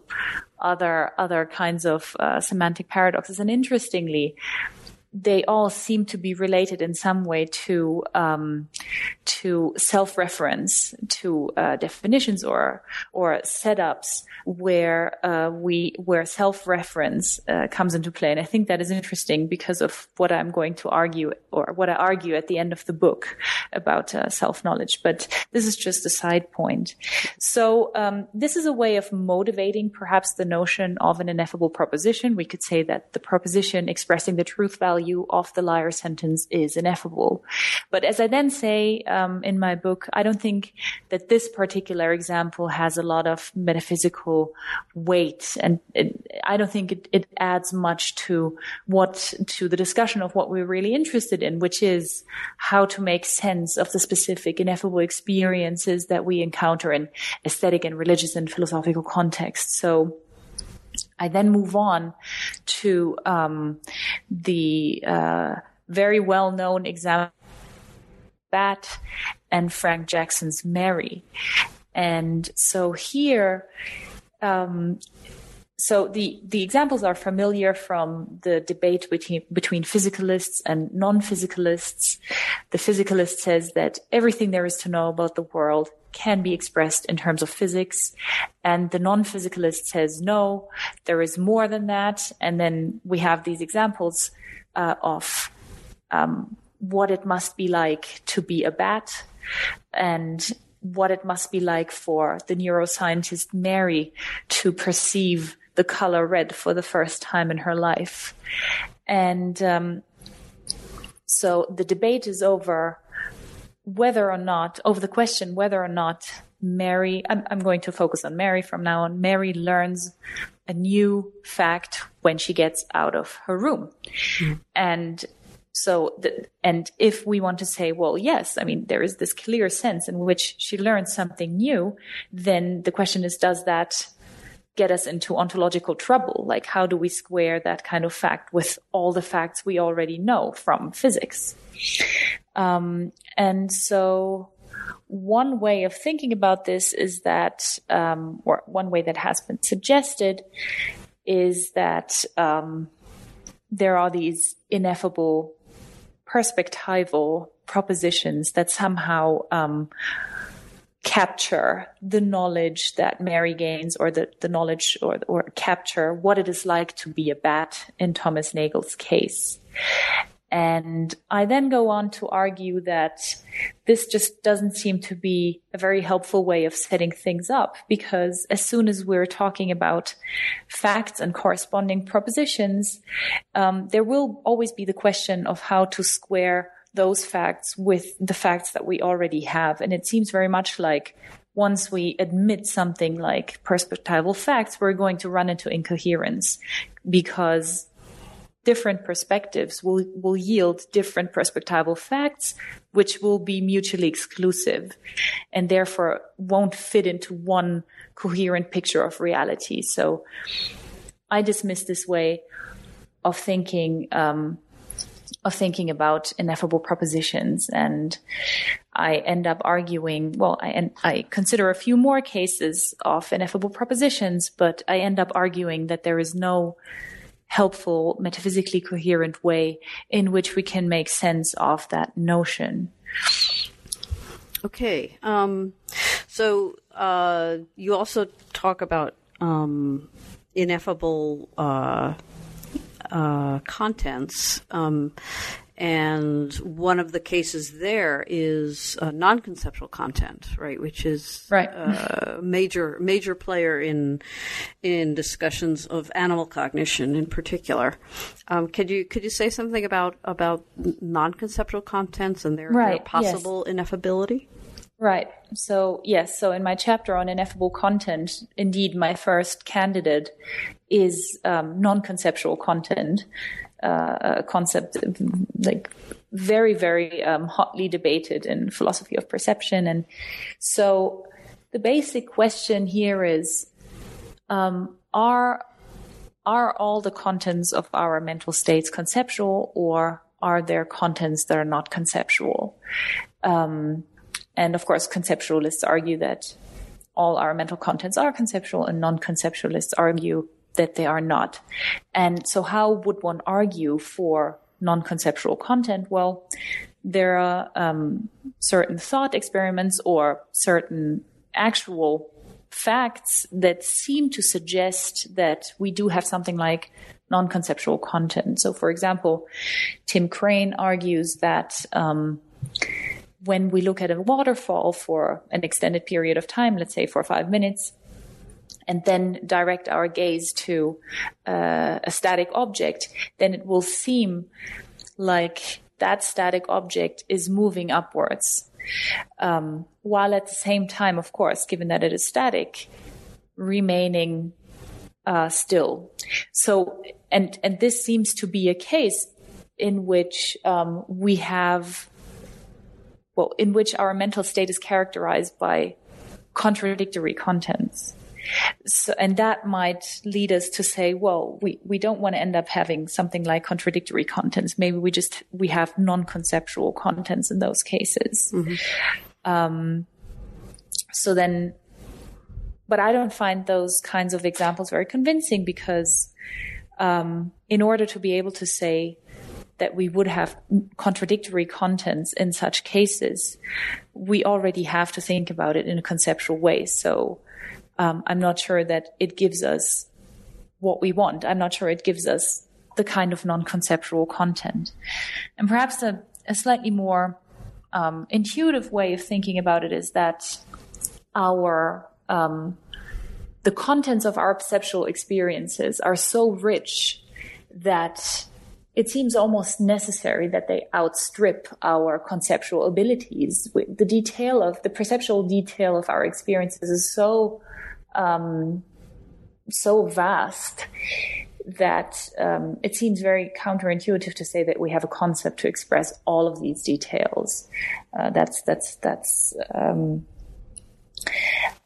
other, other kinds of uh, semantic paradoxes. And interestingly, they all seem to be related in some way to um, to self-reference, to uh, definitions or or setups where uh, we where self-reference uh, comes into play. And I think that is interesting because of what I'm going to argue or what I argue at the end of the book about uh, self-knowledge. But this is just a side point. So um, this is a way of motivating perhaps the notion of an ineffable proposition. We could say that the proposition expressing the truth value value of the liar sentence is ineffable. But as I then say um, in my book, I don't think that this particular example has a lot of metaphysical weight, and it, I don't think it, it adds much to what to the discussion of what we're really interested in, which is how to make sense of the specific ineffable experiences that we encounter in aesthetic and religious and philosophical contexts. So I then move on to um, the uh, very well known example Bat and Frank Jackson's Mary. And so here, um, so the, the examples are familiar from the debate between, between physicalists and non-physicalists. The physicalist says that everything there is to know about the world can be expressed in terms of physics. And the non-physicalist says, no, there is more than that. And then we have these examples uh, of um, what it must be like to be a bat and what it must be like for the neuroscientist Mary to perceive the color red for the first time in her life. And um, so the debate is over whether or not, over the question whether or not Mary, I'm, I'm going to focus on Mary from now on. Mary learns a new fact when she gets out of her room. Mm. And so, the, and if we want to say, well, yes, I mean, there is this clear sense in which she learns something new, then the question is, does that get us into ontological trouble? Like, how do we square that kind of fact with all the facts we already know from physics? Um, and so one way of thinking about this is that, um, or one way that has been suggested is that um, there are these ineffable perspectival propositions that somehow um, capture the knowledge that Mary gains or the, the knowledge or, or capture what it is like to be a bat in Thomas Nagel's case. And I then go on to argue that this just doesn't seem to be a very helpful way of setting things up because as soon as we're talking about facts and corresponding propositions, um, there will always be the question of how to square those facts with the facts that we already have. And it seems very much like once we admit something like perspectival facts, we're going to run into incoherence because different perspectives will, will yield different perspectival facts, which will be mutually exclusive and therefore won't fit into one coherent picture of reality. So I dismiss this way of thinking, um, of thinking about ineffable propositions and I end up arguing, well, I, I consider a few more cases of ineffable propositions, but I end up arguing that there is no helpful, metaphysically coherent way in which we can make sense of that notion. Okay. Um, so uh, you also talk about um, ineffable uh, uh, contents. Um, and one of the cases there is uh, non-conceptual content, right, which is right. a major major player in in discussions of animal cognition in particular. Um, could you could you say something about about non-conceptual contents and their, right. their possible yes. ineffability? Right. So, yes. So, in my chapter on ineffable content, indeed, my first candidate is um, non conceptual content uh, concept, like very, very um, hotly debated in philosophy of perception. And so the basic question here is, um, are, are all the contents of our mental states conceptual or are there contents that are not conceptual? Um, and of course, conceptualists argue that all our mental contents are conceptual and non-conceptualists argue that they are not. And so how would one argue for non-conceptual content? Well, there are um, certain thought experiments or certain actual facts that seem to suggest that we do have something like non-conceptual content. So, for example, Tim Crane argues that um, when we look at a waterfall for an extended period of time, let's say for five minutes, and then direct our gaze to uh, a static object, then it will seem like that static object is moving upwards. Um, while at the same time, of course, given that it is static, remaining uh, still. So, and and this seems to be a case in which um, we have, well, in which our mental state is characterized by contradictory contents. So, and that might lead us to say, well, we, we don't want to end up having something like contradictory contents. Maybe we just, we have non-conceptual contents in those cases. Mm-hmm. Um, so then, but I don't find those kinds of examples very convincing because, um, in order to be able to say that we would have contradictory contents in such cases, we already have to think about it in a conceptual way. So, um, I'm not sure that it gives us what we want. I'm not sure it gives us the kind of non-conceptual content. And perhaps a, a slightly more um, intuitive way of thinking about it is that our um, the contents of our perceptual experiences are so rich that it seems almost necessary that they outstrip our conceptual abilities. The detail of the perceptual detail of our experiences is so um, so vast that um, it seems very counterintuitive to say that we have a concept to express all of these details. Uh, that's that's that's um,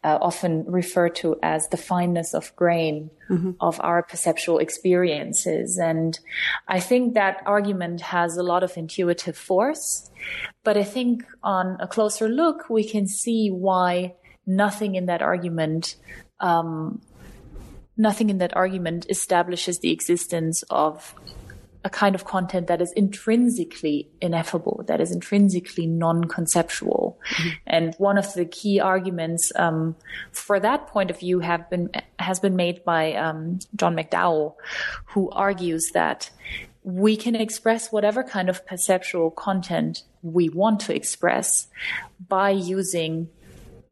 uh, often referred to as the fineness of grain mm-hmm. of our perceptual experiences, and I think that argument has a lot of intuitive force. But I think on a closer look, we can see why nothing in that argument um, nothing in that argument establishes the existence of a kind of content that is intrinsically ineffable, that is intrinsically non-conceptual. Mm-hmm. And one of the key arguments um, for that point of view have been has been made by um, John McDowell, who argues that we can express whatever kind of perceptual content we want to express by using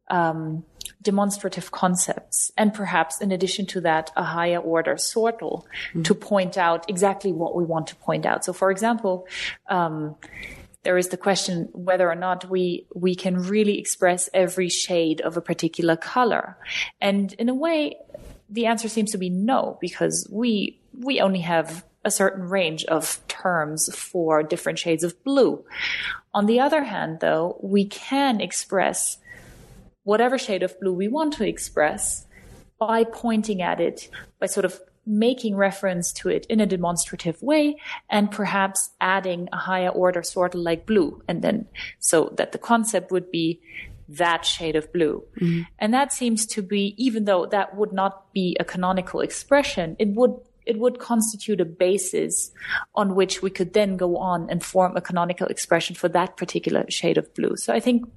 um, demonstrative concepts and perhaps in addition to that a higher order sortal mm-hmm. to point out exactly what we want to point out so for example um, there is the question whether or not we we can really express every shade of a particular color and in a way the answer seems to be no because we we only have a certain range of terms for different shades of blue on the other hand though we can express whatever shade of blue we want to express by pointing at it, by sortal making reference to it in a demonstrative way and perhaps adding a higher order sort of like blue. And then so that the concept would be that shade of blue. Mm-hmm. And that seems to be, even though that would not be a canonical expression, it would it would constitute a basis on which we could then go on and form a canonical expression for that particular shade of blue. So I think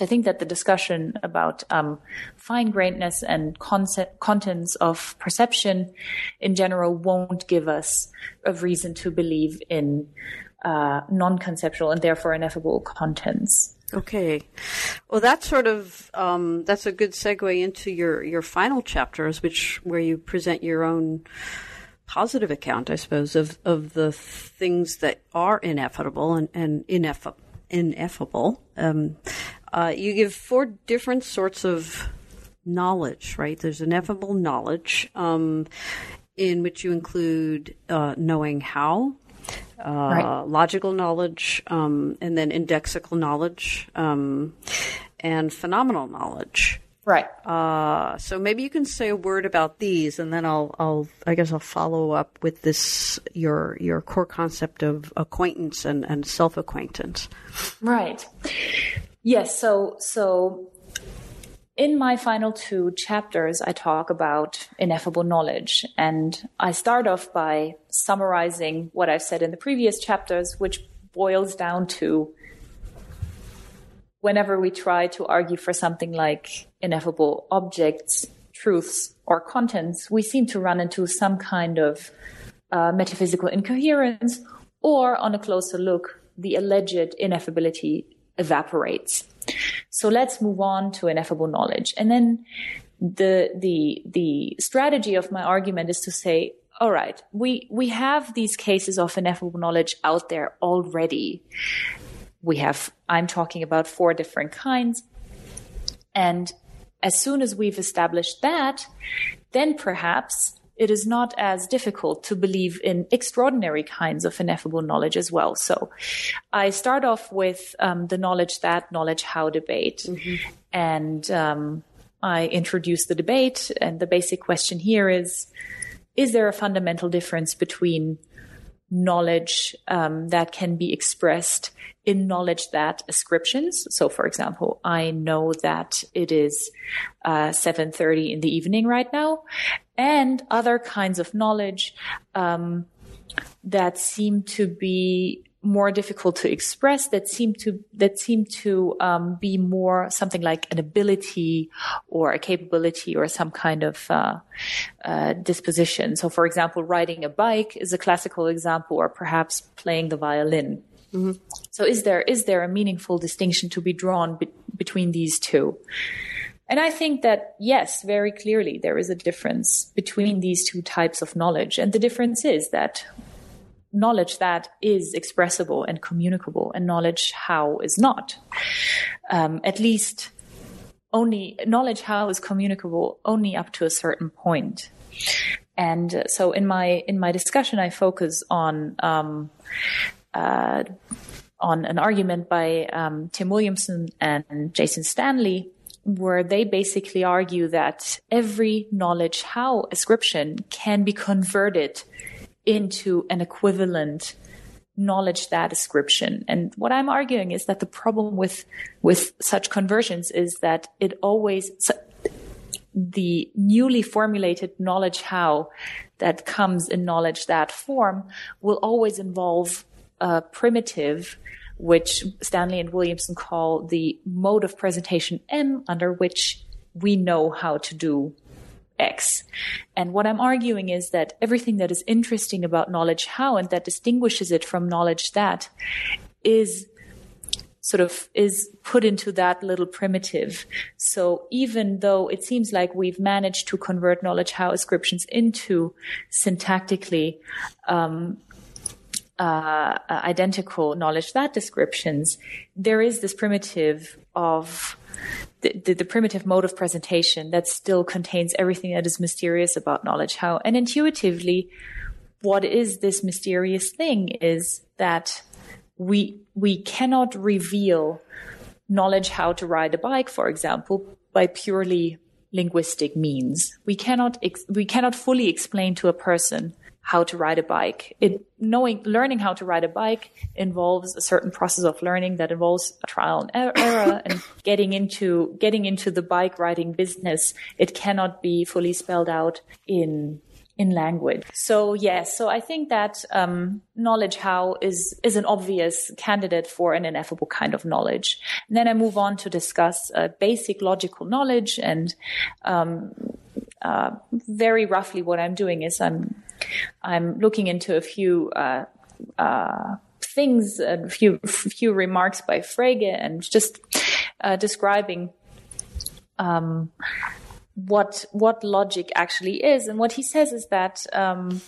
so I think that the discussion about um, fine grainedness and concept, contents of perception in general won't give us a reason to believe in uh, non-conceptual and therefore ineffable contents. Okay, well, that's sort of um, that's a good segue into your your final chapters, which where you present your own positive account, I suppose, of of the things that are inevitable and, and ineffable ineffable. Um, uh, you give four different sorts of knowledge, right? There's ineffable knowledge, um, in which you include uh, knowing how, uh, right. logical knowledge, um, and then indexical knowledge, um, and phenomenal knowledge. Right. Uh, so maybe you can say a word about these, and then I'll, I'll, I guess I'll follow up with this your your core concept of acquaintance and, and self acquaintance. Right. Yes. So, so in my final two chapters, I talk about ineffable knowledge. And I start off by summarizing what I've said in the previous chapters, which boils down to whenever we try to argue for something like ineffable objects, truths, or contents, we seem to run into some kind of uh, metaphysical incoherence, or on a closer look, the alleged ineffability evaporates. So let's move on to ineffable knowledge. And then the, the, the strategy of my argument is to say, all right, we, we have these cases of ineffable knowledge out there already. We have, I'm talking about four different kinds. And as soon as we've established that, then perhaps it is not as difficult to believe in extraordinary kinds of ineffable knowledge as well. So I start off with um, the knowledge that, knowledge how debate. Mm-hmm. And um, I introduce the debate. And the basic question here is Is there a fundamental difference between knowledge um, that can be expressed in knowledge that ascriptions. So, for example, I know that it is uh, 7:30 in the evening right now, and other kinds of knowledge um, that seem to be more difficult to express that seem to that seem to um, be more something like an ability or a capability or some kind of uh, uh, disposition. So, for example, riding a bike is a classical example, or perhaps playing the violin. Mm-hmm. So, is there is there a meaningful distinction to be drawn be- between these two? And I think that, yes, very clearly there is a difference between these two types of knowledge. And the difference is that knowledge that is expressible and communicable and knowledge how is not. Um, at least only knowledge how is communicable only up to a certain point. And uh, so in my, in my discussion, I focus on, um, uh, on an argument by um, Tim Williamson and Jason Stanley where they basically argue that every knowledge how ascription can be converted into an equivalent knowledge that ascription. And what I'm arguing is that the problem with with such conversions is that it always the newly formulated knowledge how that comes in knowledge that form will always involve a primitive which Stanley and Williamson call the mode of presentation M, under which we know how to do X. And what I'm arguing is that everything that is interesting about knowledge how and that distinguishes it from knowledge that is sort of is put into that little primitive. So even though it seems like we've managed to convert knowledge how ascriptions into syntactically um, uh, identical knowledge that descriptions, there is this primitive of the, the, the, primitive mode of presentation that still contains everything that is mysterious about knowledge. How and intuitively what is this mysterious thing is that we we cannot reveal knowledge how to ride a bike for example by purely linguistic means. We cannot ex- we cannot fully explain to a person how to ride a bike. It knowing learning how to ride a bike involves a certain process of learning that involves trial and er-, error <laughs> and getting into getting into the bike riding business. It cannot be fully spelled out in in language. So yes, so I think that um, knowledge how is is an obvious candidate for an ineffable kind of knowledge. And then I move on to discuss uh, basic logical knowledge and um, uh, very roughly what I'm doing is I'm I'm looking into a few uh, uh, things, a few few remarks by Frege, and just uh, describing um, what what logic actually is. And what he says is that. Um,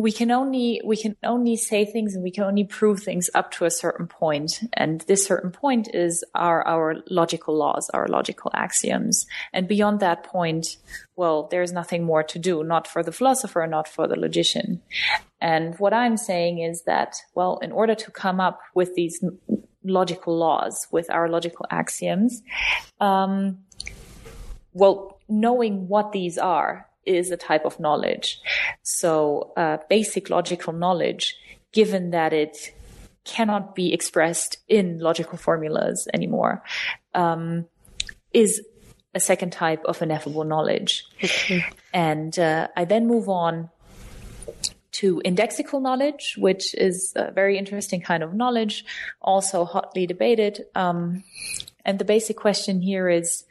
we can only we can only say things and we can only prove things up to a certain point. And this certain point is our our logical laws our logical axioms. And beyond that point well there's nothing more to do not for the philosopher not for the logician. And what i'm saying is that well in order to come up with these logical laws with our logical axioms um, well knowing what these are is a type of knowledge. So, uh, basic logical knowledge, given that it cannot be expressed in logical formulas anymore, um, is a second type of ineffable knowledge. Okay. And uh, I then move on to indexical knowledge, which is a very interesting kind of knowledge, also hotly debated. Um, and the basic question here is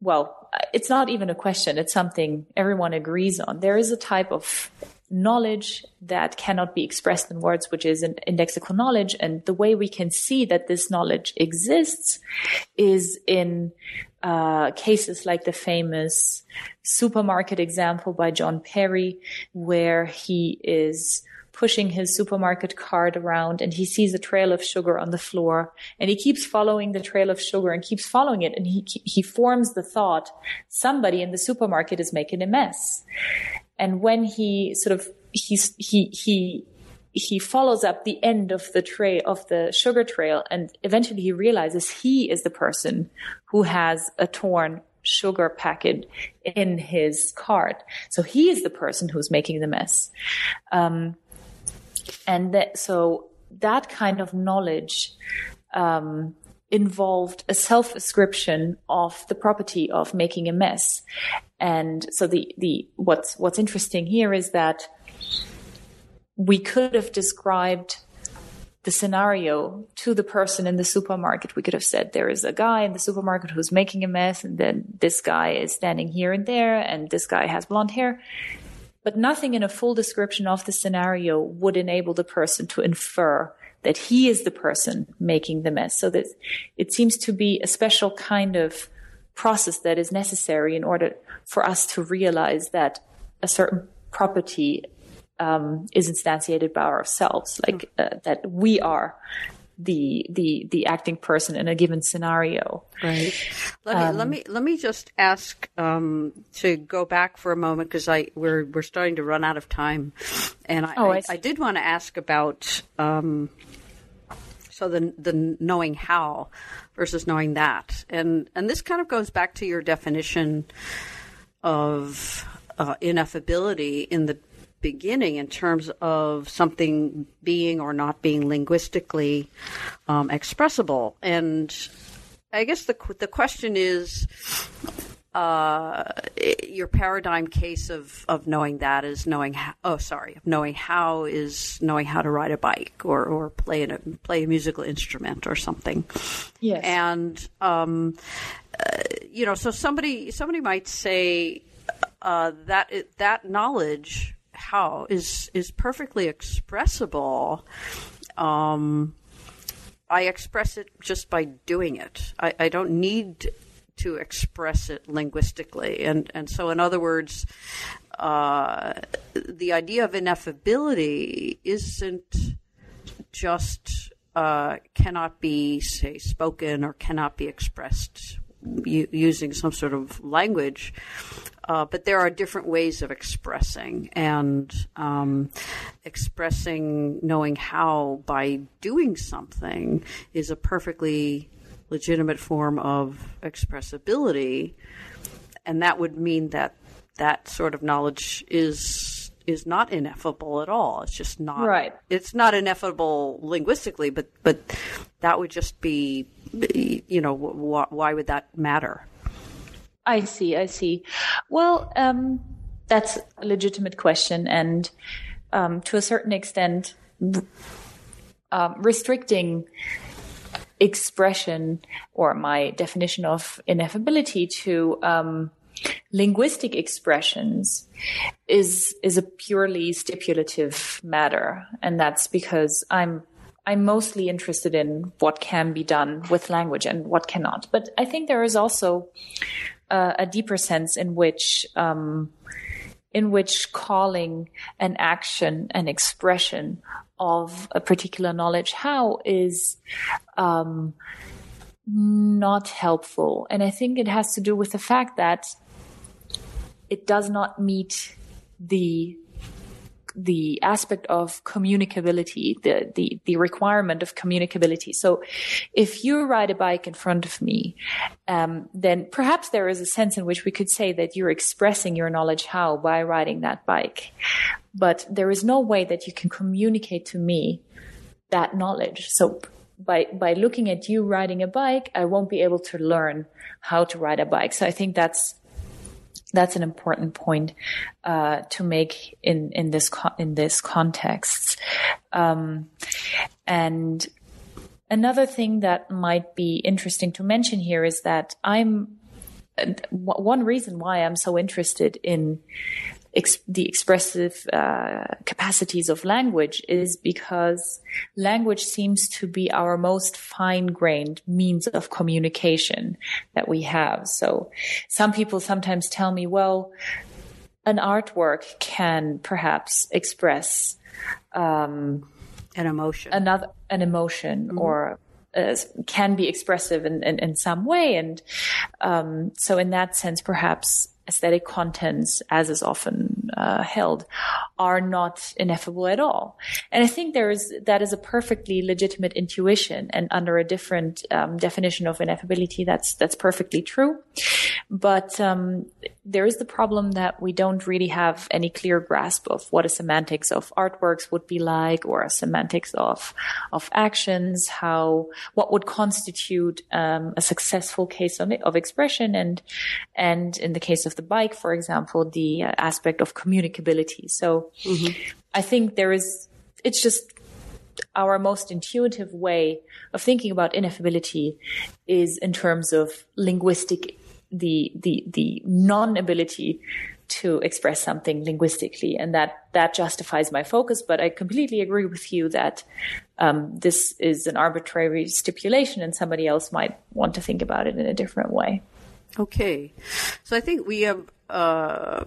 well, it's not even a question. It's something everyone agrees on. There is a type of knowledge that cannot be expressed in words, which is an indexical knowledge. And the way we can see that this knowledge exists is in uh, cases like the famous supermarket example by John Perry, where he is pushing his supermarket cart around and he sees a trail of sugar on the floor and he keeps following the trail of sugar and keeps following it and he he forms the thought somebody in the supermarket is making a mess. And when he sort of he's he he he follows up the end of the trail of the sugar trail and eventually he realizes he is the person who has a torn sugar packet in his cart. So he is the person who's making the mess. Um, and that so that kind of knowledge um, involved a self ascription of the property of making a mess and so the the what's what's interesting here is that we could have described the scenario to the person in the supermarket. We could have said there is a guy in the supermarket who's making a mess, and then this guy is standing here and there, and this guy has blonde hair. But nothing in a full description of the scenario would enable the person to infer that he is the person making the mess. So that it seems to be a special kind of process that is necessary in order for us to realize that a certain property um, is instantiated by ourselves, like uh, that we are the the the acting person in a given scenario. Right. Let me um, let me let me just ask um, to go back for a moment because I we're we're starting to run out of time, and I oh, I, I, I, did want to ask about um, so the the knowing how versus knowing that, and and this kind of goes back to your definition of uh, ineffability in the beginning in terms of something being or not being linguistically um, expressible. And I guess the the question is. Uh, your paradigm case of, of knowing that is knowing how, oh sorry knowing how is knowing how to ride a bike or, or play a play a musical instrument or something yes and um, uh, you know so somebody somebody might say uh, that that knowledge how is is perfectly expressible. Um, I express it just by doing it. I, I don't need to express it linguistically, and and so in other words, uh, the idea of ineffability isn't just uh, cannot be say spoken or cannot be expressed using some sort of language. Uh, but there are different ways of expressing, and um, expressing knowing how by doing something is a perfectly legitimate form of expressibility, and that would mean that that sort of knowledge is is not ineffable at all. It's just not right. It's not ineffable linguistically, but but that would just be, you know, wh- why would that matter? I see. I see. Well, um, that's a legitimate question, and um, to a certain extent, um, restricting expression or my definition of ineffability to um, linguistic expressions is is a purely stipulative matter, and that's because I'm I'm mostly interested in what can be done with language and what cannot. But I think there is also uh, a deeper sense in which um, in which calling an action an expression of a particular knowledge how is um, not helpful and i think it has to do with the fact that it does not meet the the aspect of communicability, the, the, the requirement of communicability. So if you ride a bike in front of me, um, then perhaps there is a sense in which we could say that you're expressing your knowledge how by riding that bike. But there is no way that you can communicate to me that knowledge. So by by looking at you riding a bike, I won't be able to learn how to ride a bike. So I think that's that's an important point uh, to make in in this co- in this context. Um, and another thing that might be interesting to mention here is that I'm one reason why I'm so interested in ex- the expressive uh, capacities of language is because language seems to be our most fine-grained means of communication that we have. So some people sometimes tell me, well, an artwork can perhaps express um, an emotion, another an emotion, mm-hmm. or uh, can be expressive in, in, in some way, and um, so in that sense, perhaps aesthetic contents, as is often uh, held, are not ineffable at all. And I think there is that is a perfectly legitimate intuition, and under a different um, definition of ineffability, that's that's perfectly true. But um, there is the problem that we don't really have any clear grasp of what a semantics of artworks would be like, or a semantics of of actions, how what would constitute um, a successful case of, of expression, and and in the case of the bike, for example, the uh, aspect of communicability. So mm-hmm. I think there is. It's just our most intuitive way of thinking about ineffability is in terms of linguistic the the the non-ability to express something linguistically, and that that justifies my focus. But I completely agree with you that um, this is an arbitrary stipulation, and somebody else might want to think about it in a different way. Okay, so I think we have uh,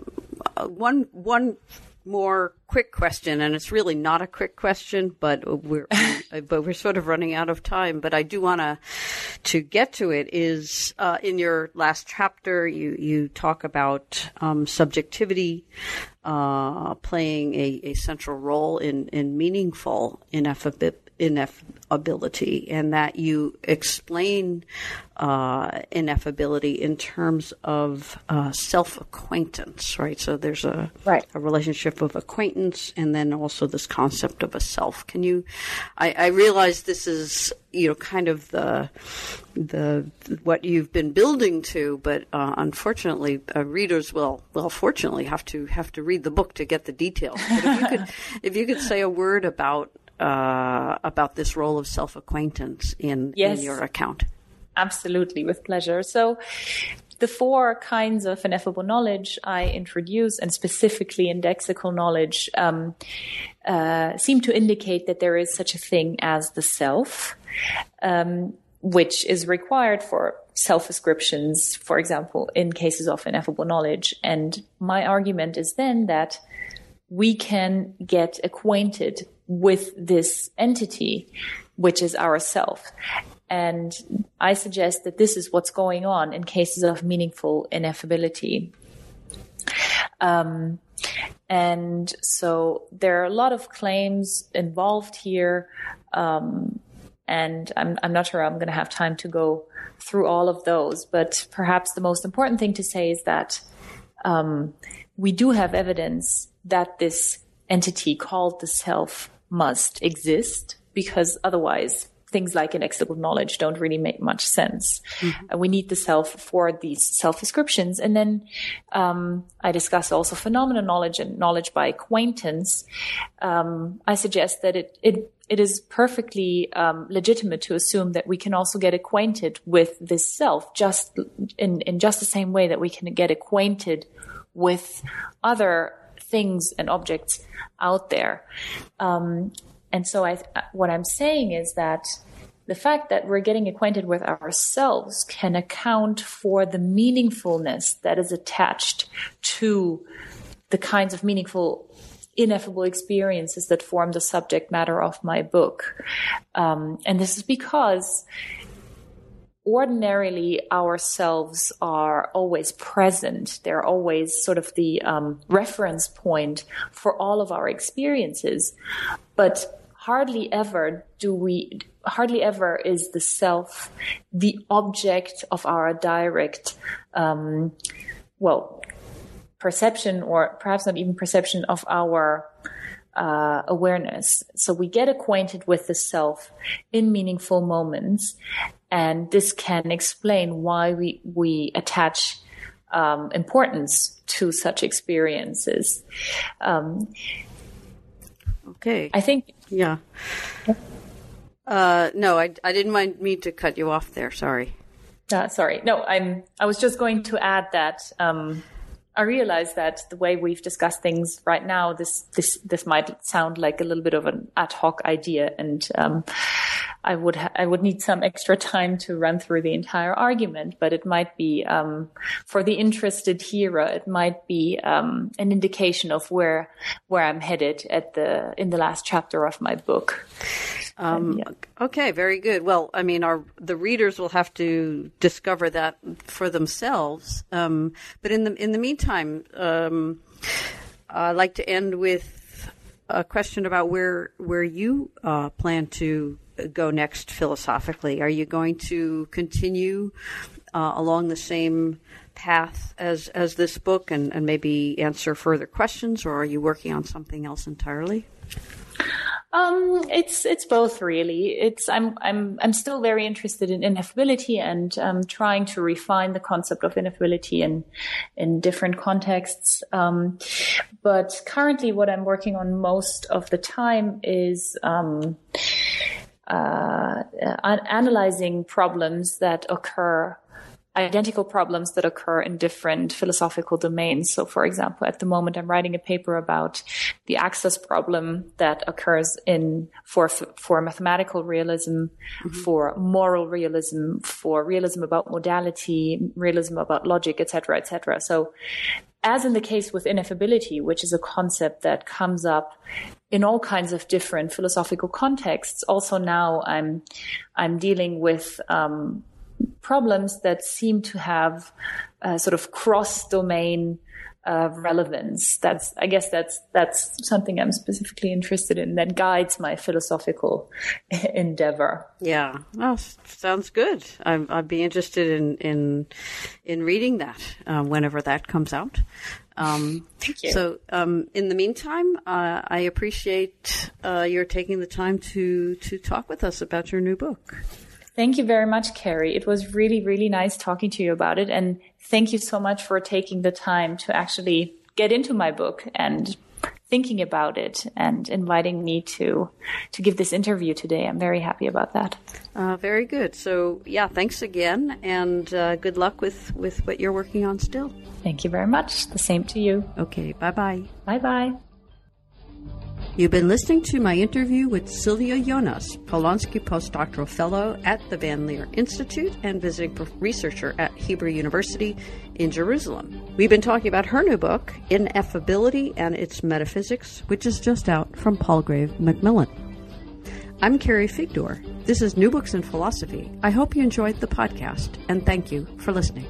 one one more quick question, and it's really not a quick question, but we're <laughs> but we're sort of running out of time. But I do want to to get to it. Is uh, in your last chapter, you you talk about um, subjectivity uh, playing a, a central role in in meaningful ineffability ineffability and that you explain uh, ineffability in terms of uh, self acquaintance, right? So there's a, right. a relationship of acquaintance and then also this concept of a self. Can you, I, I realize this is, you know, kind of the, the, what you've been building to, but uh, unfortunately, uh, readers will, well, fortunately have to, have to read the book to get the details. But if you could, <laughs> if you could say a word about uh, about this role of self acquaintance in, yes, in your account. Absolutely, with pleasure. So, the four kinds of ineffable knowledge I introduce, and specifically indexical knowledge, um, uh, seem to indicate that there is such a thing as the self, um, which is required for self ascriptions, for example, in cases of ineffable knowledge. And my argument is then that we can get acquainted with this entity, which is ourself. And I suggest that this is what's going on in cases of meaningful ineffability. Um, and so there are a lot of claims involved here. Um, and I'm, I'm not sure I'm going to have time to go through all of those, but perhaps the most important thing to say is that um, we do have evidence that this entity called the self must exist because otherwise things like inexplicable knowledge don't really make much sense. Mm-hmm. we need the self for these self ascriptions. And then um, I discuss also phenomenal knowledge and knowledge by acquaintance. Um, I suggest that it, it it is perfectly um, legitimate to assume that we can also get acquainted with this self just in, in just the same way that we can get acquainted with other things and objects out there. Um, and so I, what I'm saying is that the fact that we're getting acquainted with ourselves can account for the meaningfulness that is attached to the kinds of meaningful ineffable experiences that form the subject matter of my book. Um, and this is because ordinarily ourselves are always present. They're always sort of the um, reference point for all of our experiences. But hardly ever do we, hardly ever is the self the object of our direct, um, well, perception or perhaps not even perception of our uh, awareness. So we get acquainted with the self in meaningful moments, and this can explain why we we attach um, importance to such experiences. Um, okay, I think yeah. Uh, no, I, I didn't mind me to cut you off there. Sorry. Uh, sorry. No, I'm. I was just going to add that um, I realize that the way we've discussed things right now, this this this might sound like a little bit of an ad hoc idea, and um, I would ha- I would need some extra time to run through the entire argument. But it might be um, for the interested hearer, it might be um, an indication of where where I'm headed at the in the last chapter of my book. Um, yeah. Okay, very good. Well, I mean, our the readers will have to discover that for themselves. Um, but in the in the meantime, um, I'd like to end with a question about where where you uh, plan to go next philosophically. Are you going to continue uh, along the same path as as this book and, and maybe answer further questions, or are you working on something else entirely? Um, it's it's both really. It's I'm I'm I'm still very interested in ineffability and um, trying to refine the concept of ineffability in in different contexts. Um, but currently, what I'm working on most of the time is. Um, uh, analyzing problems that occur identical problems that occur in different philosophical domains. So, for example, at the moment, I'm writing a paper about the access problem that occurs in for for mathematical realism, mm-hmm. for moral realism, for realism about modality, realism about logic, etc., etc. So, as in the case with ineffability, which is a concept that comes up in all kinds of different philosophical contexts, also now I'm I'm dealing with um, problems that seem to have a sort of cross domain uh, relevance. That's, I guess that's, that's something I'm specifically interested in that guides my philosophical <laughs> endeavor. Yeah. Well, sounds good. i would be interested in, in, in reading that, uh, whenever that comes out. Um, Thank you. So, um, in the meantime, uh, I appreciate uh, your taking the time to to talk with us about your new book. Thank you very much, Carrie. It was really, really nice talking to you about it. And thank you so much for taking the time to actually get into my book and thinking about it and inviting me to to give this interview today. I'm very happy about that. Uh, very good. So yeah, thanks again, and uh, good luck with with what you're working on still. Thank you very much. The same to you. Okay. Bye bye. Bye bye. You've been listening to my interview with Sylvia Jonas, Polonsky Postdoctoral Fellow at the Van Leer Institute and visiting researcher at Hebrew University in Jerusalem. We've been talking about her new book, Ineffability and Its Metaphysics, which is just out from Palgrave Macmillan. I'm Carrie Figdor. This is New Books in Philosophy. I hope you enjoyed the podcast, and thank you for listening.